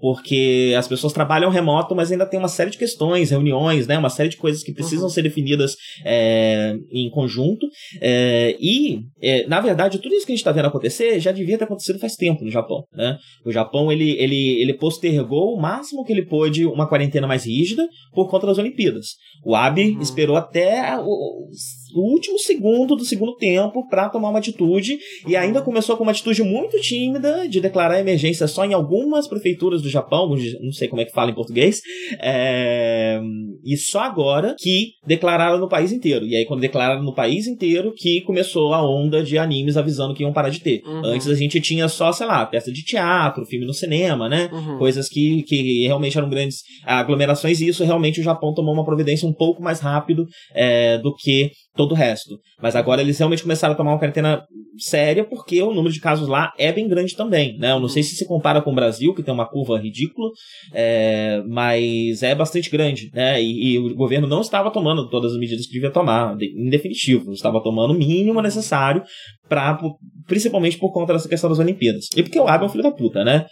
porque as pessoas trabalham remoto, mas ainda tem uma série de questões, reuniões, né? Uma série de coisas que precisam uhum. ser definidas é, em conjunto. É, e, é, na verdade, tudo isso que a gente está vendo acontecer já devia ter acontecido faz tempo no Japão, né? O Japão, ele, ele, ele postergou o máximo que ele pôde uma quarentena mais rígida por conta das Olimpíadas. O Abe uhum. esperou até o, o último segundo do segundo tempo para tomar uma atitude e ainda começou com uma atitude muito tímida de declarar emergência só em algumas prefeituras do Japão, não sei como é que fala em português, é... e só agora que declararam no país inteiro. E aí, quando declararam no país inteiro, que começou a onda de animes avisando que iam parar de ter. Uhum. Antes a gente tinha só, sei lá, peça de teatro, filme no cinema, né? Uhum. Coisas que, que realmente eram grandes aglomerações, e isso realmente o Japão tomou uma providência um pouco mais rápido é, do que todo o resto. Mas agora eles realmente começaram a tomar uma quarentena séria porque o número de casos lá é bem grande também, né? Eu não sei se se compara com o Brasil, que tem uma curva ridícula, é, mas é bastante grande, né? E, e, o governo não estava tomando todas as medidas que devia tomar, em definitivo, estava tomando o mínimo necessário principalmente por conta dessa questão das Olimpíadas. E porque o Abe é um filho da puta, né?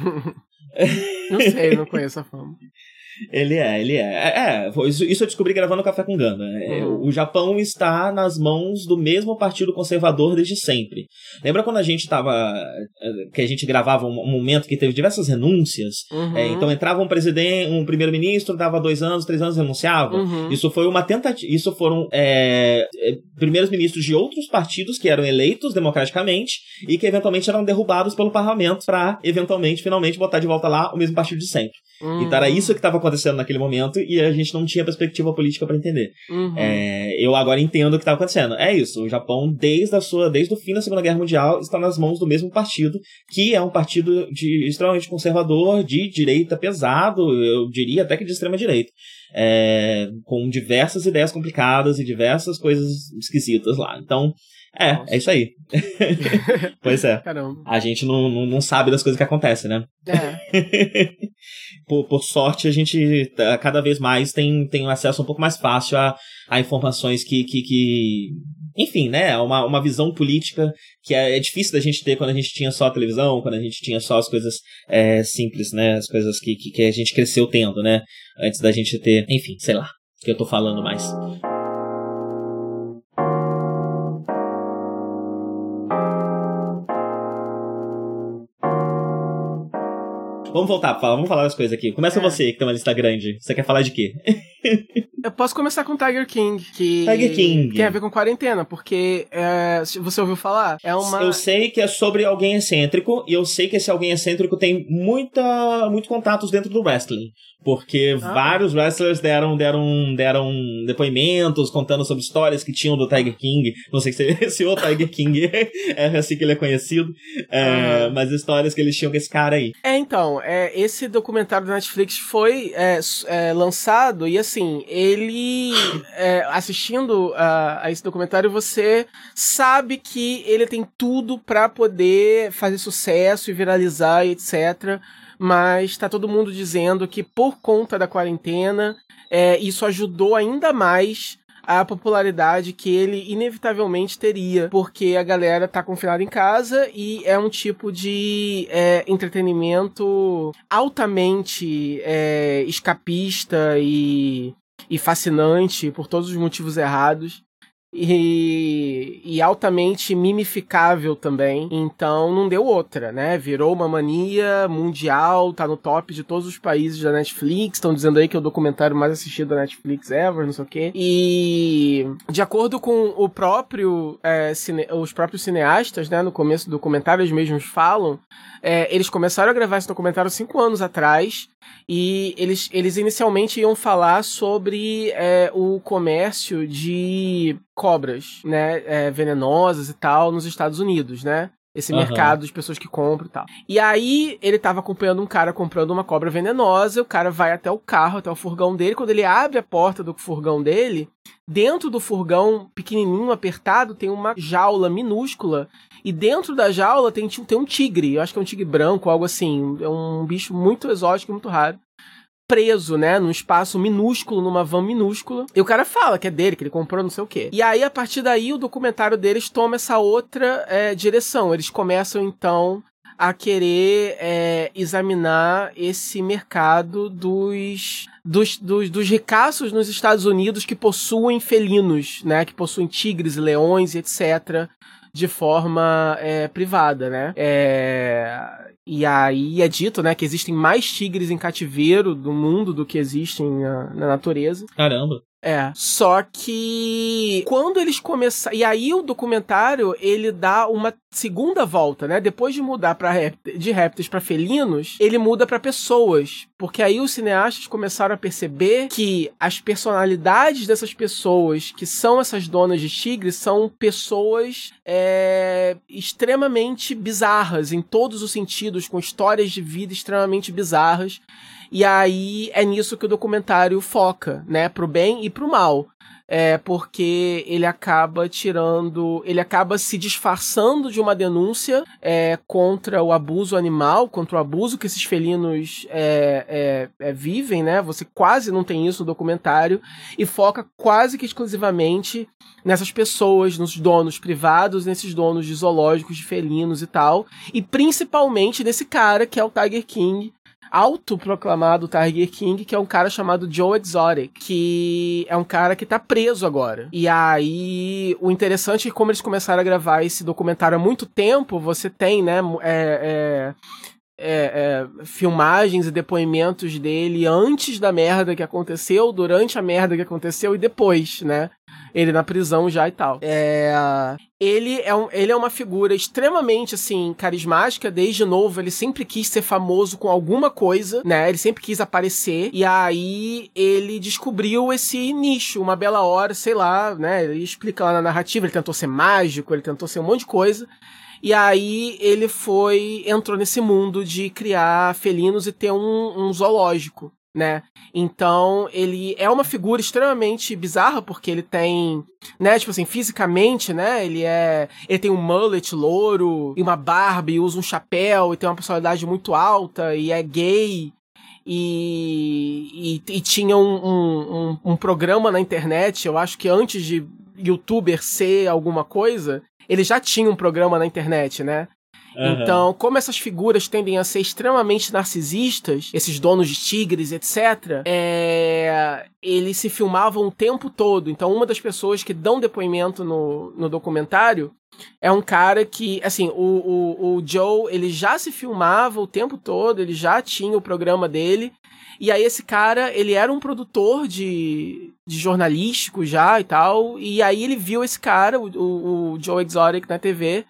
não sei, não conheço a fama. Ele é, ele é. É, é isso, eu descobri gravando Café com Ganda. É, uhum. O Japão está nas mãos do mesmo partido conservador desde sempre. Lembra quando a gente tava. Eh, que a gente gravava um, momento que teve diversas renúncias? Uhum. É, então entrava um presidente, um primeiro-ministro, dava dois anos, três anos, renunciava. Uhum. Isso foi uma tentativa. Isso foram é, é, primeiros ministros de outros partidos que eram eleitos democraticamente e que eventualmente eram derrubados pelo parlamento para eventualmente, finalmente, botar de volta lá o mesmo partido de sempre. Uhum. Então era isso que estava acontecendo naquele momento e a gente não tinha perspectiva política para entender. Uhum. É, eu agora entendo o que estava acontecendo. É isso, o Japão, desde, a sua, desde o fim da Segunda Guerra Mundial, está nas mãos do mesmo partido, que é um partido de, extremamente conservador, de direita pesado, eu diria até que de extrema direita. É, com diversas ideias complicadas e diversas coisas esquisitas lá. Então, é, Nossa. é isso aí. pois é. Caramba. A gente não, não, não, sabe das coisas que acontecem, né? É. por, por sorte, a gente tá, cada vez mais tem, tem um acesso um pouco mais fácil a, a informações que, que, que enfim, né, uma, uma visão política que é, é, difícil da gente ter quando a gente tinha só a televisão, quando a gente tinha só as coisas é, simples, né, as coisas que, que, que, a gente cresceu tendo, né, antes da gente ter, enfim, sei lá, o que eu tô falando mais. Vamos voltar, vamos falar das coisas aqui. Começa é. você, que tem uma lista grande. Você quer falar de quê? Eu posso começar com Tiger King, que Tiger King. tem a ver com quarentena, porque é, você ouviu falar? É uma. Eu sei que é sobre alguém excêntrico, e eu sei que esse alguém excêntrico tem muita, muito contatos dentro do wrestling. Porque ah. vários wrestlers deram, deram, deram depoimentos contando sobre histórias que tinham do Tiger King. Não sei se, se o Tiger King é assim que ele é conhecido, é, ah. mas histórias que eles tinham com esse cara aí. É, então, é, esse documentário da Netflix foi é, é, lançado e assim, ele é, assistindo a, a, esse documentário, você sabe que ele tem tudo para poder fazer sucesso e viralizar e etc mas está todo mundo dizendo que por conta da quarentena, é, isso ajudou ainda mais a popularidade que ele inevitavelmente teria, porque a galera tá confinada em casa e é um tipo de é, entretenimento altamente é, escapista e, e fascinante por todos os motivos errados e, e, altamente mimificável também. Então não deu outra, né? Virou uma mania mundial, tá no top de todos os países da Netflix. Estão dizendo aí que é o documentário mais assistido da Netflix ever, não sei o quê. E de acordo com o próprio é, cine, os próprios cineastas, né? No começo do documentário, eles mesmos falam. É, eles começaram a gravar esse documentário cinco anos atrás e eles, eles inicialmente iam falar sobre é, o comércio de cobras, né, é, venenosas e tal, nos Estados Unidos, né? Esse uhum. mercado de pessoas que compram e tal. E aí, ele tava acompanhando um cara comprando uma cobra venenosa, o cara vai até o carro, até o furgão dele. Quando ele abre a porta do furgão dele, dentro do furgão, pequenininho, apertado, tem uma jaula minúscula. E dentro da jaula tem, tem um tigre, eu acho que é um tigre branco, algo assim. É um bicho muito exótico, muito raro preso, né, num espaço minúsculo, numa van minúscula. E o cara fala que é dele, que ele comprou não sei o quê. E aí, a partir daí, o documentário deles toma essa outra é, direção. Eles começam, então, a querer é, examinar esse mercado dos, dos, dos, dos ricaços nos Estados Unidos que possuem felinos, né, que possuem tigres, leões etc., de forma é, privada, né? É, e aí é dito, né, que existem mais tigres em cativeiro do mundo do que existem na, na natureza. Caramba. É. Só que quando eles começaram. E aí o documentário ele dá uma segunda volta, né? Depois de mudar para de répteis para felinos, ele muda para pessoas. Porque aí os cineastas começaram a perceber que as personalidades dessas pessoas, que são essas donas de tigres, são pessoas é, extremamente bizarras em todos os sentidos, com histórias de vida extremamente bizarras. E aí é nisso que o documentário foca, né? Pro bem e pro mal. É porque ele acaba tirando. Ele acaba se disfarçando de uma denúncia é, contra o abuso animal, contra o abuso que esses felinos é, é, é, vivem, né? Você quase não tem isso no documentário. E foca quase que exclusivamente nessas pessoas, nos donos privados, nesses donos de zoológicos de felinos e tal. E principalmente nesse cara que é o Tiger King, autoproclamado Tiger King, que é um cara chamado Joe Exotic, que é um cara que tá preso agora. E aí, o interessante é que como eles começaram a gravar esse documentário há muito tempo, você tem, né, é, é, é, é, filmagens e depoimentos dele antes da merda que aconteceu, durante a merda que aconteceu e depois, né? Ele na prisão já e tal. É, ele, é um, ele é uma figura extremamente, assim, carismática. Desde novo, ele sempre quis ser famoso com alguma coisa, né? Ele sempre quis aparecer. E aí, ele descobriu esse nicho, uma bela hora, sei lá, né? Ele explica lá na narrativa, ele tentou ser mágico, ele tentou ser um monte de coisa. E aí ele foi, entrou nesse mundo de criar felinos e ter um, um zoológico, né? Então, ele é uma figura extremamente bizarra, porque ele tem, né, tipo assim, fisicamente, né, ele é, ele tem um mullet louro, e uma barba, e usa um chapéu, e tem uma personalidade muito alta, e é gay, e, e, e tinha um, um, um, um programa na internet, eu acho que antes de youtuber ser alguma coisa, ele já tinha um programa na internet, né? Uhum. Então, como essas figuras tendem a ser extremamente narcisistas, esses donos de tigres, etc., é... eles se filmavam o tempo todo. Então, uma das pessoas que dão depoimento no, no documentário é um cara que, assim, o, o, o Joe, ele já se filmava o tempo todo, ele já tinha o programa dele, e aí esse cara, ele era um produtor de, de jornalístico já e tal. E aí ele viu esse cara, o, o, o Joe Exotic, na TV.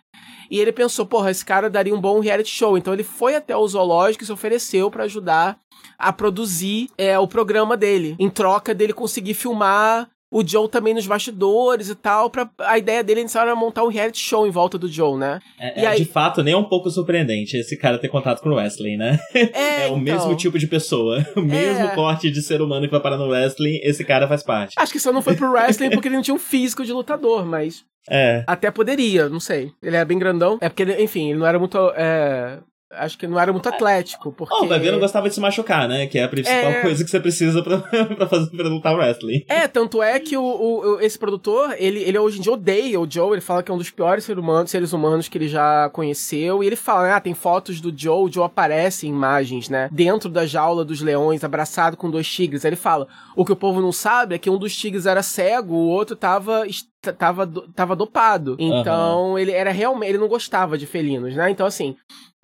E ele pensou, porra, esse cara daria um bom reality show. Então ele foi até o zoológico e se ofereceu para ajudar a produzir é, o programa dele. Em troca dele conseguir filmar o Joe também nos bastidores e tal. Pra, a ideia dele inicial era montar um reality show em volta do Joe, né? É, é aí... de fato, nem um pouco surpreendente esse cara ter contato com o Wesley, né? É, é o então... mesmo tipo de pessoa. O mesmo é... corte de ser humano que vai parar no wrestling, esse cara faz parte. Acho que só não foi pro wrestling porque ele não tinha um físico de lutador, mas. É. Até poderia, não sei. Ele era bem grandão. É porque, ele, enfim, ele não era muito. É acho que não era muito atlético, porque... Oh, o Davi não gostava de se machucar, né? Que é a principal é... coisa que você precisa pra, pra fazer pra lutar wrestling. É, tanto é que o, o, esse produtor, ele, ele hoje em dia odeia o Joe, ele fala que é um dos piores seres humanos, seres humanos que ele já conheceu, e ele fala, ah, tem fotos do Joe, o Joe aparece em imagens, né? Dentro da jaula dos leões, abraçado com dois tigres. Aí ele fala, o que o povo não sabe é que um dos tigres era cego, o outro tava tava, tava dopado. Então, uhum. ele era realmente. Ele não gostava de felinos, né? Então, assim,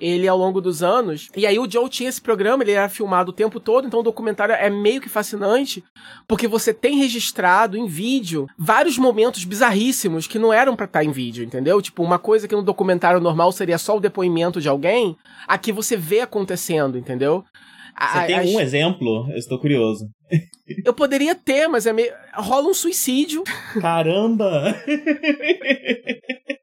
ele ao longo dos anos. E aí o Joe tinha esse programa, ele era filmado o tempo todo, então o documentário é meio que fascinante, porque você tem registrado em vídeo vários momentos bizarríssimos que não eram para estar tá em vídeo, entendeu? Tipo, uma coisa que no documentário normal seria só o depoimento de alguém, aqui você vê acontecendo, entendeu? Você tem um exemplo? Eu estou curioso. Eu poderia ter, mas é meio. rola um suicídio. Caramba!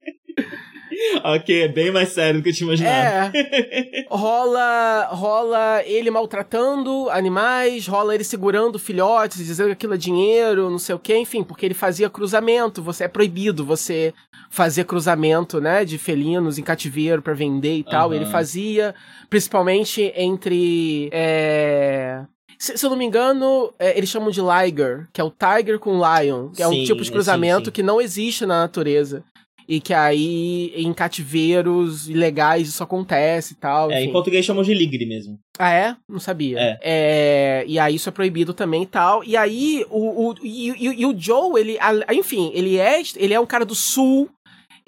ok, é bem mais sério do que eu tinha imaginado. É. rola, rola ele maltratando animais, rola ele segurando filhotes, dizendo que aquilo é dinheiro, não sei o que, enfim, porque ele fazia cruzamento. Você é proibido você fazer cruzamento, né, de felinos em cativeiro para vender e tal. Uhum. Ele fazia, principalmente entre. É... Se, se, eu não me engano, é, eles chamam de Liger, que é o Tiger com Lion, que sim, é um tipo de cruzamento sim, sim. que não existe na natureza. E que aí, em cativeiros ilegais, isso acontece e tal. É, enfim. em português chamam de ligre mesmo. Ah, é? Não sabia. É. é. e aí isso é proibido também e tal. E aí, o, o, e, e, e o Joe, ele, enfim, ele é, ele é um cara do sul,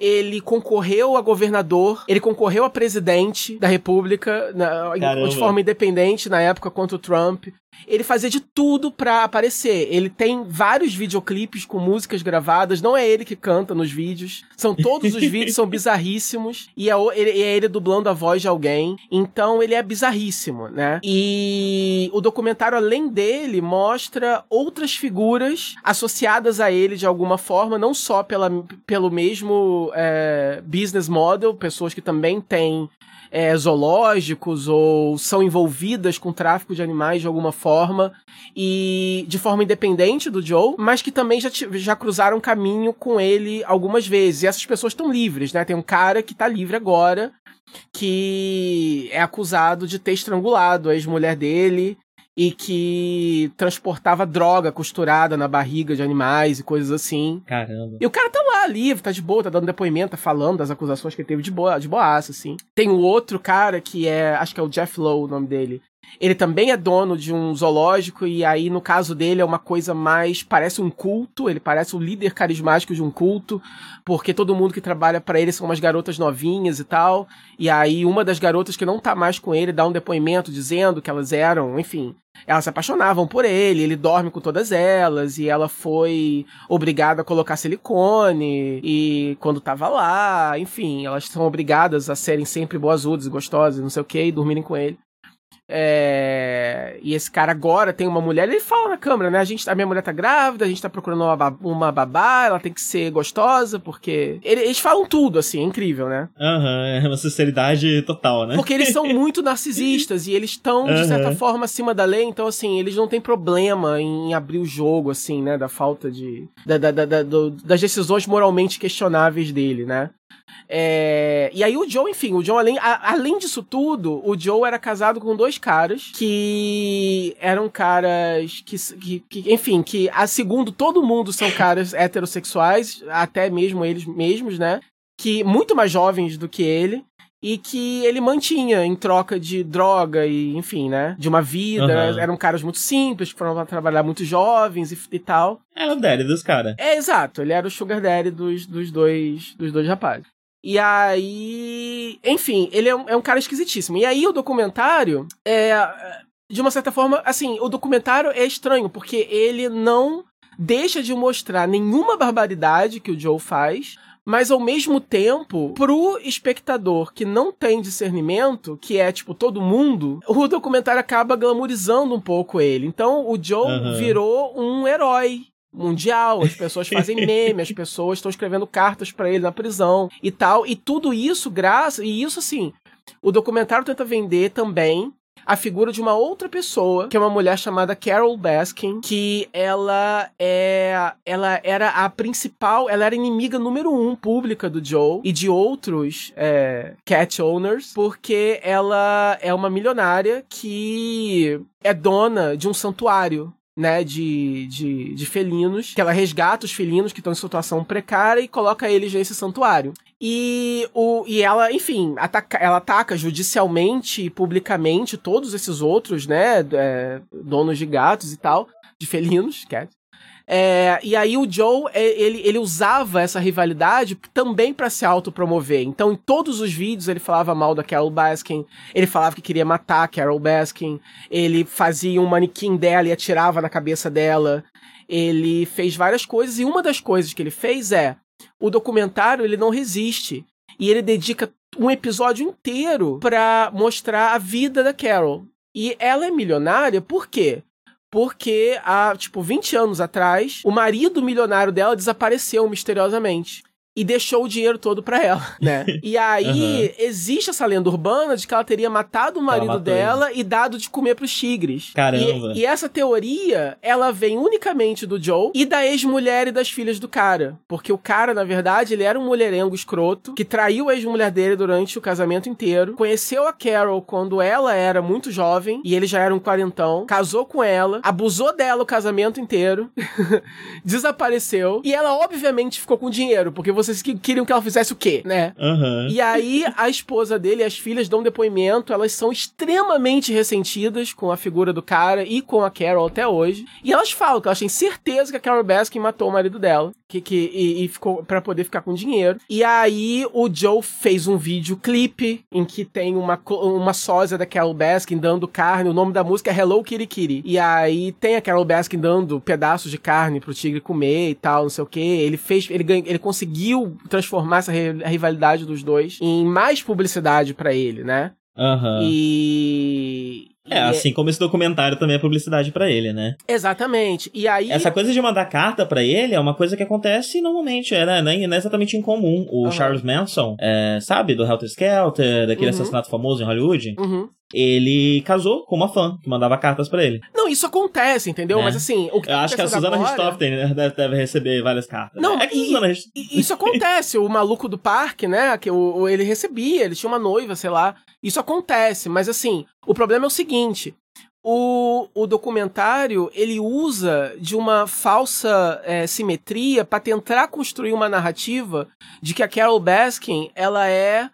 ele concorreu a governador, ele concorreu a presidente da República na, de forma independente na época contra o Trump ele fazia de tudo pra aparecer. Ele tem vários videoclipes com músicas gravadas, não é ele que canta nos vídeos. São todos os vídeos são bizarríssimos e é ele, é ele dublando a voz de alguém. Então ele é bizarríssimo, né? E o documentário além dele mostra outras figuras associadas a ele de alguma forma, não só pela, pelo mesmo é, business model, pessoas que também têm é, zoológicos ou são envolvidas com tráfico de animais de alguma forma e de forma independente do Joe, mas que também já, já cruzaram caminho com ele algumas vezes. E essas pessoas estão livres, né? Tem um cara que tá livre agora que é acusado de ter estrangulado a ex-mulher dele e que transportava droga costurada na barriga de animais e coisas assim. Caramba. E o cara tá lá, livre, tá de boa, tá dando depoimento, tá falando das acusações que ele teve de boa, de boaça, assim. Tem um outro cara que é, acho que é o Jeff Lowe o nome dele. Ele também é dono de um zoológico e aí no caso dele é uma coisa mais parece um culto, ele parece o líder carismático de um culto, porque todo mundo que trabalha para ele são umas garotas novinhas e tal. E aí uma das garotas que não tá mais com ele dá um depoimento dizendo que elas eram, enfim, elas se apaixonavam por ele, ele dorme com todas elas, e ela foi obrigada a colocar silicone, e quando tava lá, enfim, elas são obrigadas a serem sempre boazudas e gostosas, não sei o que, e dormirem com ele. É... E esse cara agora tem uma mulher, ele fala na câmera, né? A, gente, a minha mulher tá grávida, a gente tá procurando uma, uma babá, ela tem que ser gostosa, porque. Eles falam tudo, assim, é incrível, né? Aham, uhum, é uma sinceridade total, né? Porque eles são muito narcisistas e eles estão, de certa uhum. forma, acima da lei, então, assim, eles não têm problema em abrir o jogo, assim, né? Da falta de. Da, da, da, do, das decisões moralmente questionáveis dele, né? É... E aí o Joe, enfim, o Joe, além, a, além disso tudo, o Joe era casado com dois caras que eram caras que, que, que, enfim, que a segundo todo mundo são caras heterossexuais, até mesmo eles mesmos, né? Que muito mais jovens do que ele e que ele mantinha em troca de droga e, enfim, né? De uma vida. Uhum. Eram caras muito simples, que foram trabalhar muito jovens e, e tal. Era o daddy dos caras. É, exato. Ele era o sugar daddy dos, dos, dois, dos dois rapazes. E aí. Enfim, ele é um, é um cara esquisitíssimo. E aí o documentário é. De uma certa forma, assim, o documentário é estranho, porque ele não deixa de mostrar nenhuma barbaridade que o Joe faz, mas ao mesmo tempo, pro espectador que não tem discernimento, que é tipo todo mundo, o documentário acaba glamorizando um pouco ele. Então o Joe uhum. virou um herói mundial, as pessoas fazem meme, as pessoas estão escrevendo cartas para ele na prisão e tal, e tudo isso graças e isso assim, o documentário tenta vender também a figura de uma outra pessoa, que é uma mulher chamada Carol Baskin, que ela é. Ela era a principal, ela era inimiga número um pública do Joe e de outros é, cat owners, porque ela é uma milionária que é dona de um santuário né, de, de, de felinos, que ela resgata os felinos que estão em situação precária e coloca eles nesse santuário. E, o, e ela, enfim, ataca, ela ataca judicialmente e publicamente todos esses outros, né, é, donos de gatos e tal, de felinos, cats. É, e aí o Joe, é, ele, ele usava essa rivalidade também para se autopromover. Então, em todos os vídeos, ele falava mal da Carol Baskin, ele falava que queria matar a Carol Baskin, ele fazia um manequim dela e atirava na cabeça dela. Ele fez várias coisas, e uma das coisas que ele fez é: o documentário ele não resiste. E ele dedica um episódio inteiro para mostrar a vida da Carol. E ela é milionária por quê? porque há, tipo, 20 anos atrás, o marido milionário dela desapareceu misteriosamente. E deixou o dinheiro todo pra ela, né? E aí uhum. existe essa lenda urbana de que ela teria matado o marido dela ele. e dado de comer pros tigres. Caramba. E, e, essa teoria, ela vem unicamente do Joe e da ex-mulher e das filhas do cara. Porque o cara, na verdade, ele era um mulherengo escroto que traiu a ex-mulher dele durante o casamento inteiro, conheceu a Carol quando ela era muito jovem e ele já era um quarentão, casou com ela, abusou dela o casamento inteiro, desapareceu e ela obviamente ficou com dinheiro, porque vocês que queriam que ela fizesse o quê, né? Uhum. E aí a esposa dele e as filhas dão depoimento, elas são extremamente ressentidas com a figura do cara e com a Carol até hoje. E elas falam que elas têm certeza que a Carol Baskin matou o marido dela, que, que e, e ficou para poder ficar com dinheiro. E aí o Joe fez um vídeo clipe em que tem uma uma sósia da Carol Baskin dando carne, o nome da música é Hello Kitty Kitty. E aí tem a Carol Baskin dando pedaços de carne pro tigre comer e tal, não sei o que. Ele fez, ele ganha, ele conseguiu transformar essa rivalidade dos dois em mais publicidade para ele, né? Uhum. E. É, assim como esse documentário também é publicidade para ele, né? Exatamente. E aí. Essa coisa de mandar carta para ele é uma coisa que acontece normalmente, é, né? Não é exatamente incomum. O uhum. Charles Manson, é, sabe, do Helter Skelter, daquele uhum. assassinato famoso em Hollywood? Uhum ele casou com uma fã que mandava cartas para ele. Não, isso acontece, entendeu? É. Mas assim, o que Eu acho que a Susana agora... Né, deve, deve, receber várias cartas. Não, é que e, Susana isso acontece. o maluco do parque, né? Que o, ele recebia, ele tinha uma noiva, sei lá. Isso acontece, mas assim, o problema é o seguinte: o, o documentário ele usa de uma falsa é, simetria para tentar construir uma narrativa de que a Carol Baskin ela é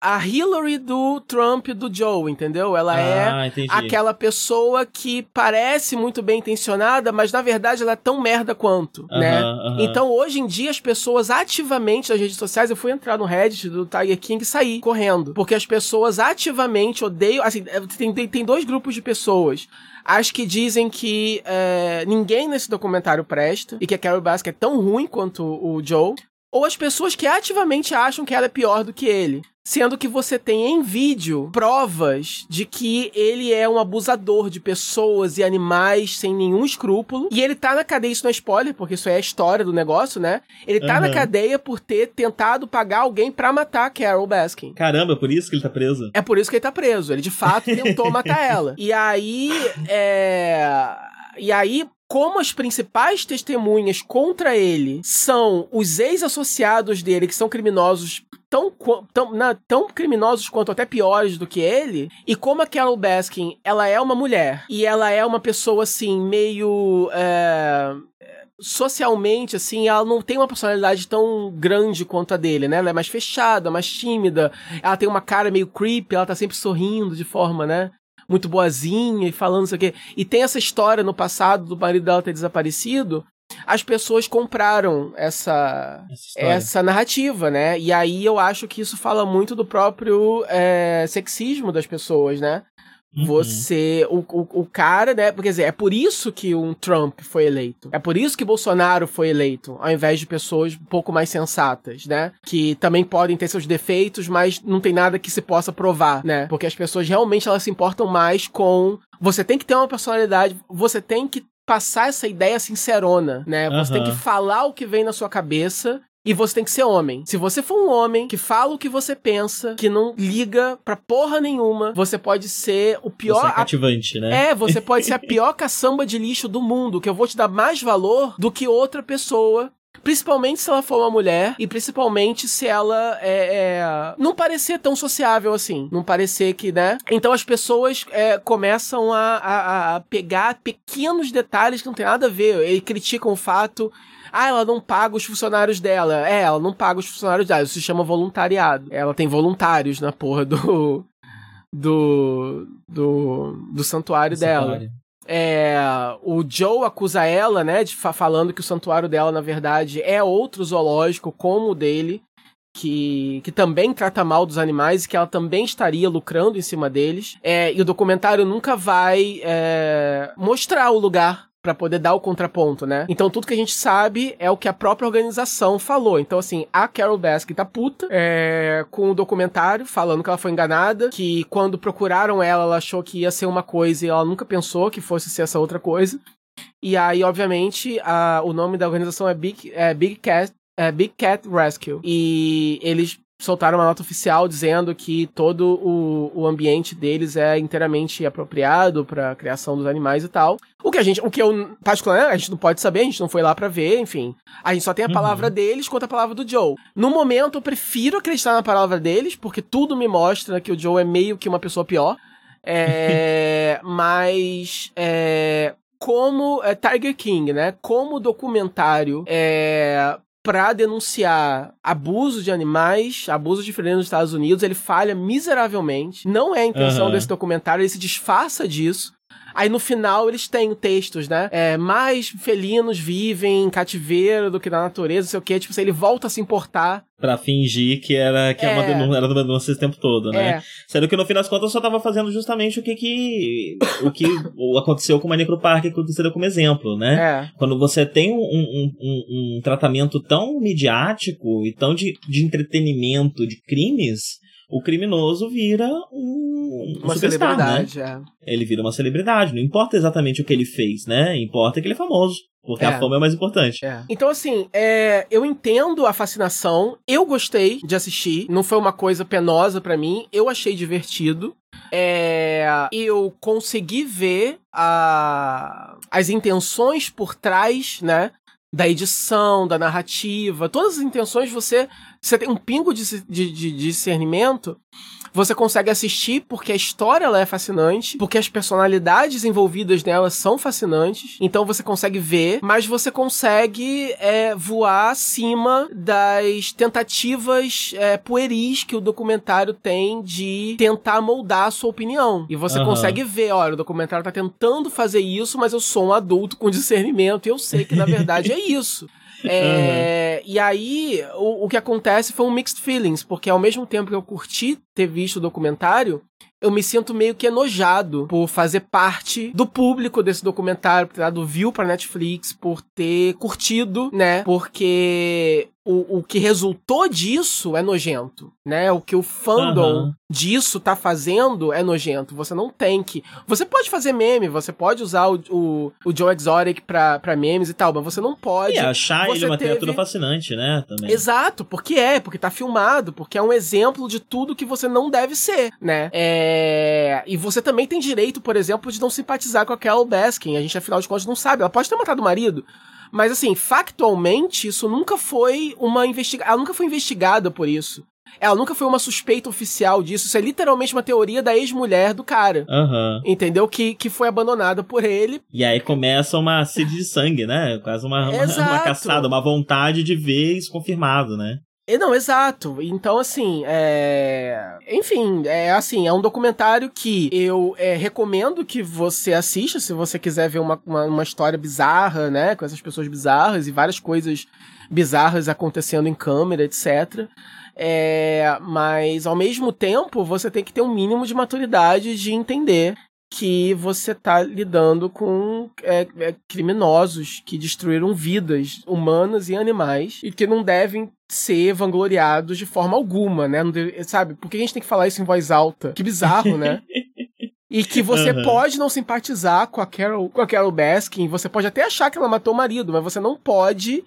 a Hillary do Trump do Joe, entendeu? Ela ah, é entendi. aquela pessoa que parece muito bem intencionada, mas na verdade ela é tão merda quanto, uh -huh, né? Uh -huh. Então hoje em dia as pessoas ativamente nas redes sociais, eu fui entrar no Reddit do Tiger King e saí correndo, porque as pessoas ativamente odeiam, assim, é, tem, tem dois grupos de pessoas. As que dizem que é, ninguém nesse documentário presta e que a Carol Baskin é tão ruim quanto o Joe ou as pessoas que ativamente acham que ela é pior do que ele. Sendo que você tem em vídeo provas de que ele é um abusador de pessoas e animais sem nenhum escrúpulo. E ele tá na cadeia, isso não é spoiler, porque isso é a história do negócio, né? Ele tá uhum. na cadeia por ter tentado pagar alguém para matar a Carol Baskin. Caramba, é por isso que ele tá preso? É por isso que ele tá preso. Ele de fato tentou matar ela. E aí, é. E aí, como as principais testemunhas contra ele são os ex-associados dele, que são criminosos tão, tão, na, tão criminosos quanto até piores do que ele, e como a Carol Baskin, ela é uma mulher, e ela é uma pessoa, assim, meio... É socialmente, assim, ela não tem uma personalidade tão grande quanto a dele, né? Ela é mais fechada, mais tímida, ela tem uma cara meio creepy, ela tá sempre sorrindo de forma, né? Muito boazinha e falando isso aqui. E tem essa história no passado do marido dela ter desaparecido. As pessoas compraram essa, essa, essa, narrativa, né? E aí eu acho que isso fala muito do próprio é, sexismo das pessoas, né? Uhum. Você, o, o, o, cara, né? Quer dizer, é por isso que um Trump foi eleito. É por isso que Bolsonaro foi eleito, ao invés de pessoas um pouco mais sensatas, né? Que também podem ter seus defeitos, mas não tem nada que se possa provar, né? Porque as pessoas realmente elas se importam mais com. Você tem que ter uma personalidade, você tem que passar essa ideia sincerona, né? Você uhum. tem que falar o que vem na sua cabeça e você tem que ser homem. Se você for um homem que fala o que você pensa, que não liga pra porra nenhuma, você pode ser o pior. Você é cativante, né? É, você pode ser a pior caçamba de lixo do mundo, que eu vou te dar mais valor do que outra pessoa Principalmente se ela for uma mulher e principalmente se ela é, é, não parecer tão sociável assim. Não parecer que, né? Então as pessoas é, começam a, a, a, pegar pequenos detalhes que não tem nada a ver. E criticam o fato ah, ela não paga os funcionários dela. É, ela não paga os funcionários dela. Isso se chama voluntariado. Ela tem voluntários na porra do. do. do, do santuário do dela. Santuário. É, o Joe acusa ela, né, de falando que o santuário dela, na verdade, é outro zoológico como o dele, que, que também trata mal dos animais e que ela também estaria lucrando em cima deles. É, e o documentário nunca vai é, mostrar o lugar para poder dar o contraponto, né? Então tudo que a gente sabe é o que a própria organização falou. Então assim, a Carol Baskin tá puta é, com o documentário falando que ela foi enganada, que quando procuraram ela, ela achou que ia ser uma coisa e ela nunca pensou que fosse ser essa outra coisa. E aí, obviamente, a, o nome da organização é Big, é Big Cat é Big Cat Rescue. E eles soltaram uma nota oficial dizendo que todo o, o ambiente deles é inteiramente apropriado para a criação dos animais e tal. O que a gente, o que eu particularmente a gente não pode saber, a gente não foi lá para ver, enfim. A gente só tem a palavra uhum. deles contra a palavra do Joe. No momento eu prefiro acreditar na palavra deles, porque tudo me mostra que o Joe é meio que uma pessoa pior. É, mas é, como é, Tiger King, né? Como documentário é, para denunciar abuso de animais, abuso de felinos nos Estados Unidos, ele falha miseravelmente. Não é a intenção uhum. desse documentário, ele se disfarça disso. Aí no final eles têm textos, né? É, mais felinos vivem em cativeiro do que na natureza, não sei o quê. Tipo, ele volta a se importar. Pra fingir que era que é. uma denúncia, era uma denúncia esse tempo todo, né? É. Sendo que no fim das contas eu só tava fazendo justamente o que que, o que aconteceu com o Manicro Park, que aconteceu como exemplo, né? É. Quando você tem um, um, um, um tratamento tão midiático e tão de, de entretenimento de crimes, o criminoso vira um, uma celebridade. Né? É. Ele vira uma celebridade. Não importa exatamente o que ele fez, né? Importa que ele é famoso. Porque é. a fama é mais importante. É. Então, assim, é, eu entendo a fascinação. Eu gostei de assistir. Não foi uma coisa penosa para mim. Eu achei divertido. É, eu consegui ver a, as intenções por trás, né? Da edição, da narrativa, todas as intenções você você tem um pingo de, de, de discernimento você consegue assistir porque a história ela é fascinante, porque as personalidades envolvidas nela são fascinantes. Então você consegue ver, mas você consegue é, voar acima das tentativas é, pueris que o documentário tem de tentar moldar a sua opinião. E você uhum. consegue ver, olha, o documentário tá tentando fazer isso, mas eu sou um adulto com discernimento e eu sei que na verdade é isso. É, uhum. E aí, o, o que acontece foi um mixed feelings, porque ao mesmo tempo que eu curti ter visto o documentário, eu me sinto meio que enojado por fazer parte do público desse documentário, por ter dado view pra Netflix, por ter curtido, né? Porque o, o que resultou disso é nojento, né? O que o fandom uhum. disso tá fazendo é nojento. Você não tem que. Você pode fazer meme, você pode usar o, o, o Joe Exotic pra, pra memes e tal, mas você não pode. E achar ele uma teve... criatura fascinante, né? Também. Exato, porque é, porque tá filmado, porque é um exemplo de tudo que você não deve ser, né? É... E você também tem direito, por exemplo, de não simpatizar com a Carol Baskin. A gente, afinal de contas, não sabe. Ela pode ter matado o marido. Mas assim, factualmente, isso nunca foi uma investigação. Ela nunca foi investigada por isso. Ela nunca foi uma suspeita oficial disso. Isso é literalmente uma teoria da ex-mulher do cara. Uhum. Entendeu? Que, que foi abandonada por ele. E aí começa uma sede de sangue, né? Quase uma, uma, uma, caçada, uma vontade de ver isso confirmado, né? Não, exato. Então, assim, é... Enfim, é assim, é um documentário que eu é, recomendo que você assista se você quiser ver uma, uma, uma, história bizarra, né? Com essas pessoas bizarras e várias coisas bizarras acontecendo em câmera, etc. É... Mas, ao mesmo tempo, você tem que ter um mínimo de maturidade de entender que você tá lidando com é, é, criminosos que destruíram vidas humanas e animais e que não devem ser vangloriados de forma alguma, né? Deve, sabe? Por que a gente tem que falar isso em voz alta? Que bizarro, né? E que você uhum. pode não simpatizar com a, Carol, com a Carol Baskin, você pode até achar que ela matou o marido, mas você não pode,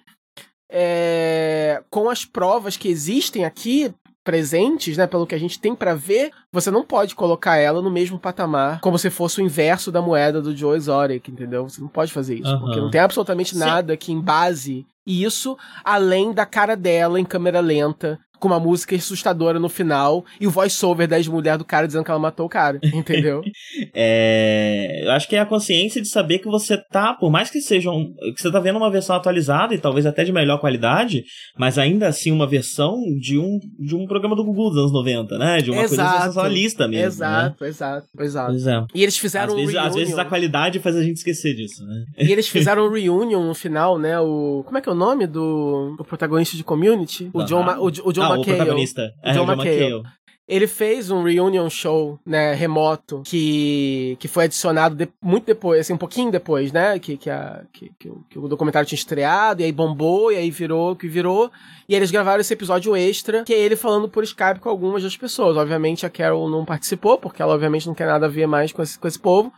é, com as provas que existem aqui, presentes, né, pelo que a gente tem para ver, você não pode colocar ela no mesmo patamar como se fosse o inverso da moeda do Joe Exotic, entendeu? Você não pode fazer isso, uhum. porque não tem absolutamente nada Sim. que embase isso além da cara dela em câmera lenta com uma música assustadora no final e o voice-over da ex-mulher do cara dizendo que ela matou o cara, entendeu? é, eu acho que é a consciência de saber que você tá, por mais que seja um, que você tá vendo uma versão atualizada e talvez até de melhor qualidade, mas ainda assim uma versão de um, de um programa do Google dos anos 90, né? De uma exato, coisa sensacionalista mesmo. Exato, né? exato, exato. É. E eles fizeram às um vezes, às vezes a qualidade faz a gente esquecer disso, né? E eles fizeram um reunion no final, né? O, como é que é o nome do, do protagonista de Community? O John, o, o John ah, o protagonista. É, John, John McHale. ele fez um reunion show, né, remoto, que, que foi adicionado de, muito depois, assim, um pouquinho depois, né, que, que, a, que, que, o, que, o, documentário tinha estreado, e aí bombou, e aí virou o que virou, e eles gravaram esse episódio extra, que é ele falando por Skype com algumas das pessoas. Obviamente a Carol não participou, porque ela obviamente não quer nada a ver mais com esse, com esse povo,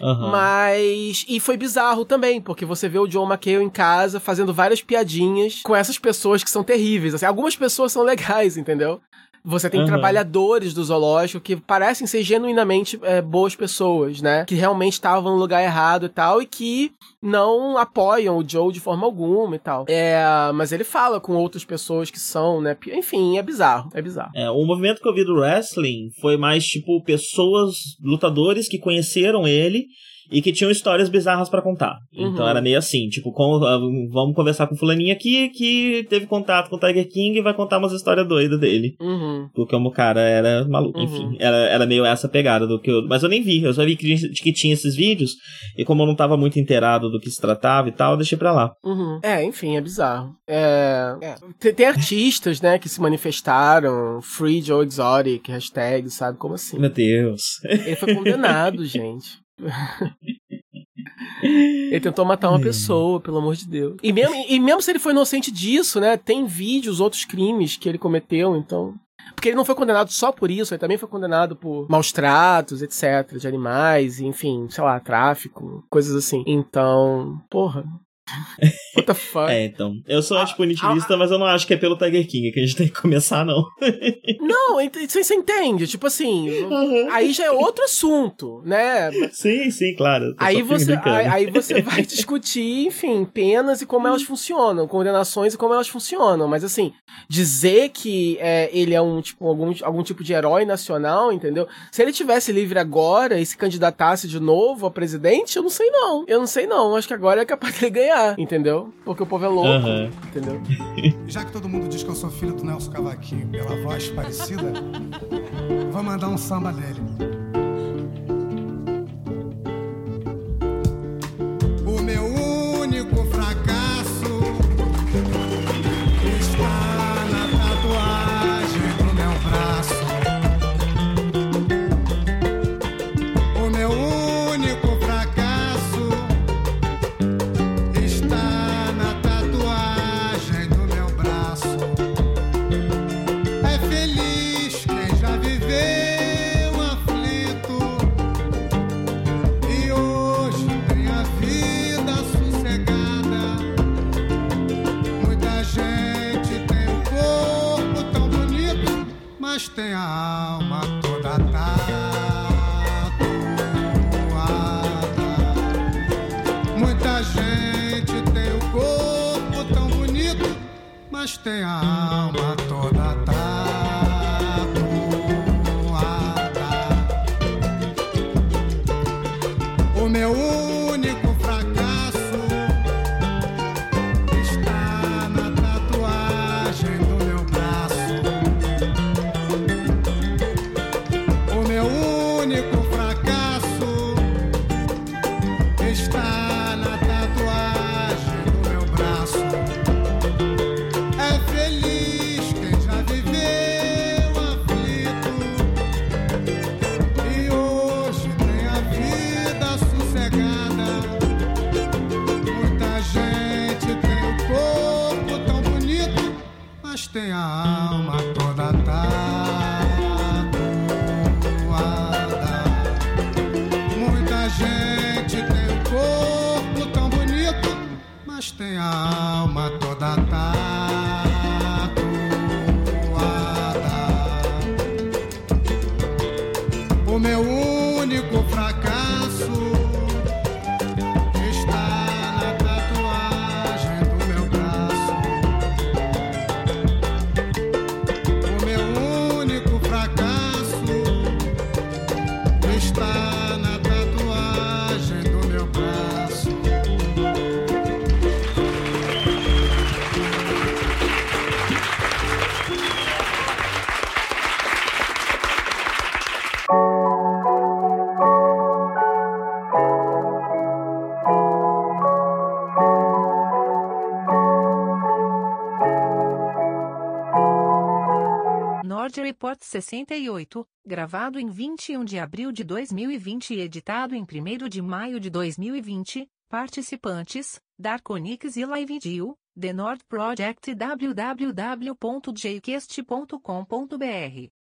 Uhum. Mas. E foi bizarro também, porque você vê o John McHale em casa fazendo várias piadinhas com essas pessoas que são terríveis. Assim, algumas pessoas são legais, entendeu? Você tem uhum. trabalhadores do zoológico que parecem ser genuinamente é, boas pessoas, né? Que realmente estavam no lugar errado e tal, e que não apoiam o Joe de forma alguma e tal. É, mas ele fala com outras pessoas que são, né? Enfim, é bizarro, é bizarro. É, o movimento que eu vi do wrestling foi mais tipo pessoas, lutadores que conheceram ele e que tinham histórias bizarras para contar. Então uhum. Então era meio assim, tipo, com, ah, vamos conversar com fulaninho aqui que teve contato com o Tiger King e vai contar umas histórias doidas dele. Uhum. Porque o cara era maluco, uhum. enfim. Era, era meio essa pegada do que eu... Mas eu nem vi, eu só vi que, que tinha esses vídeos e como eu não tava muito inteirado do que se tratava e tal, eu deixei pra lá. Uhum. É, enfim, é bizarro. É... é. Tem, tem, artistas, né, que se manifestaram, Free Joe Exotic, hashtag, sabe, como assim? Meu Deus. Ele foi condenado, gente. Ele tentou matar uma pessoa, pelo amor de Deus. E mesmo, e mesmo se ele foi inocente disso, né? Tem vídeos, outros crimes que ele cometeu, então. Porque ele não foi condenado só por isso, ele também foi condenado por maus tratos, etc., de animais, enfim, sei lá, tráfico, coisas assim. Então, porra, What the fuck? É, então. Eu sou antipunitivista, ah, ah, mas eu não acho que é pelo Tiger King que a gente tem que começar, não. não, você entende? Tipo assim, uhum. aí já é outro assunto, né? Sim, sim, claro. Aí você, aí, aí, você vai discutir, enfim, penas e como elas funcionam, condenações e como elas funcionam. Mas assim, dizer que é, ele é um tipo, algum, algum tipo de herói nacional, entendeu? Se ele tivesse livre agora e se candidatasse de novo a presidente, eu não sei não. Eu não sei não. Acho que agora é capaz de ganhar entendeu? Porque o povo é louco, uhum. entendeu? Já que todo mundo diz que eu sou filho do Nelson Cavaquinho pela voz parecida, vou mandar um samba dele. Tem a alma toda tatuada. Muita gente tem o corpo tão bonito, mas tem a alma toda tatuada. Report 68, gravado em 21 de abril de 2020 e editado em 1 de maio de 2020. Participantes: Darkonix e LiveDeal, The Nord Project e www.jcast.com.br.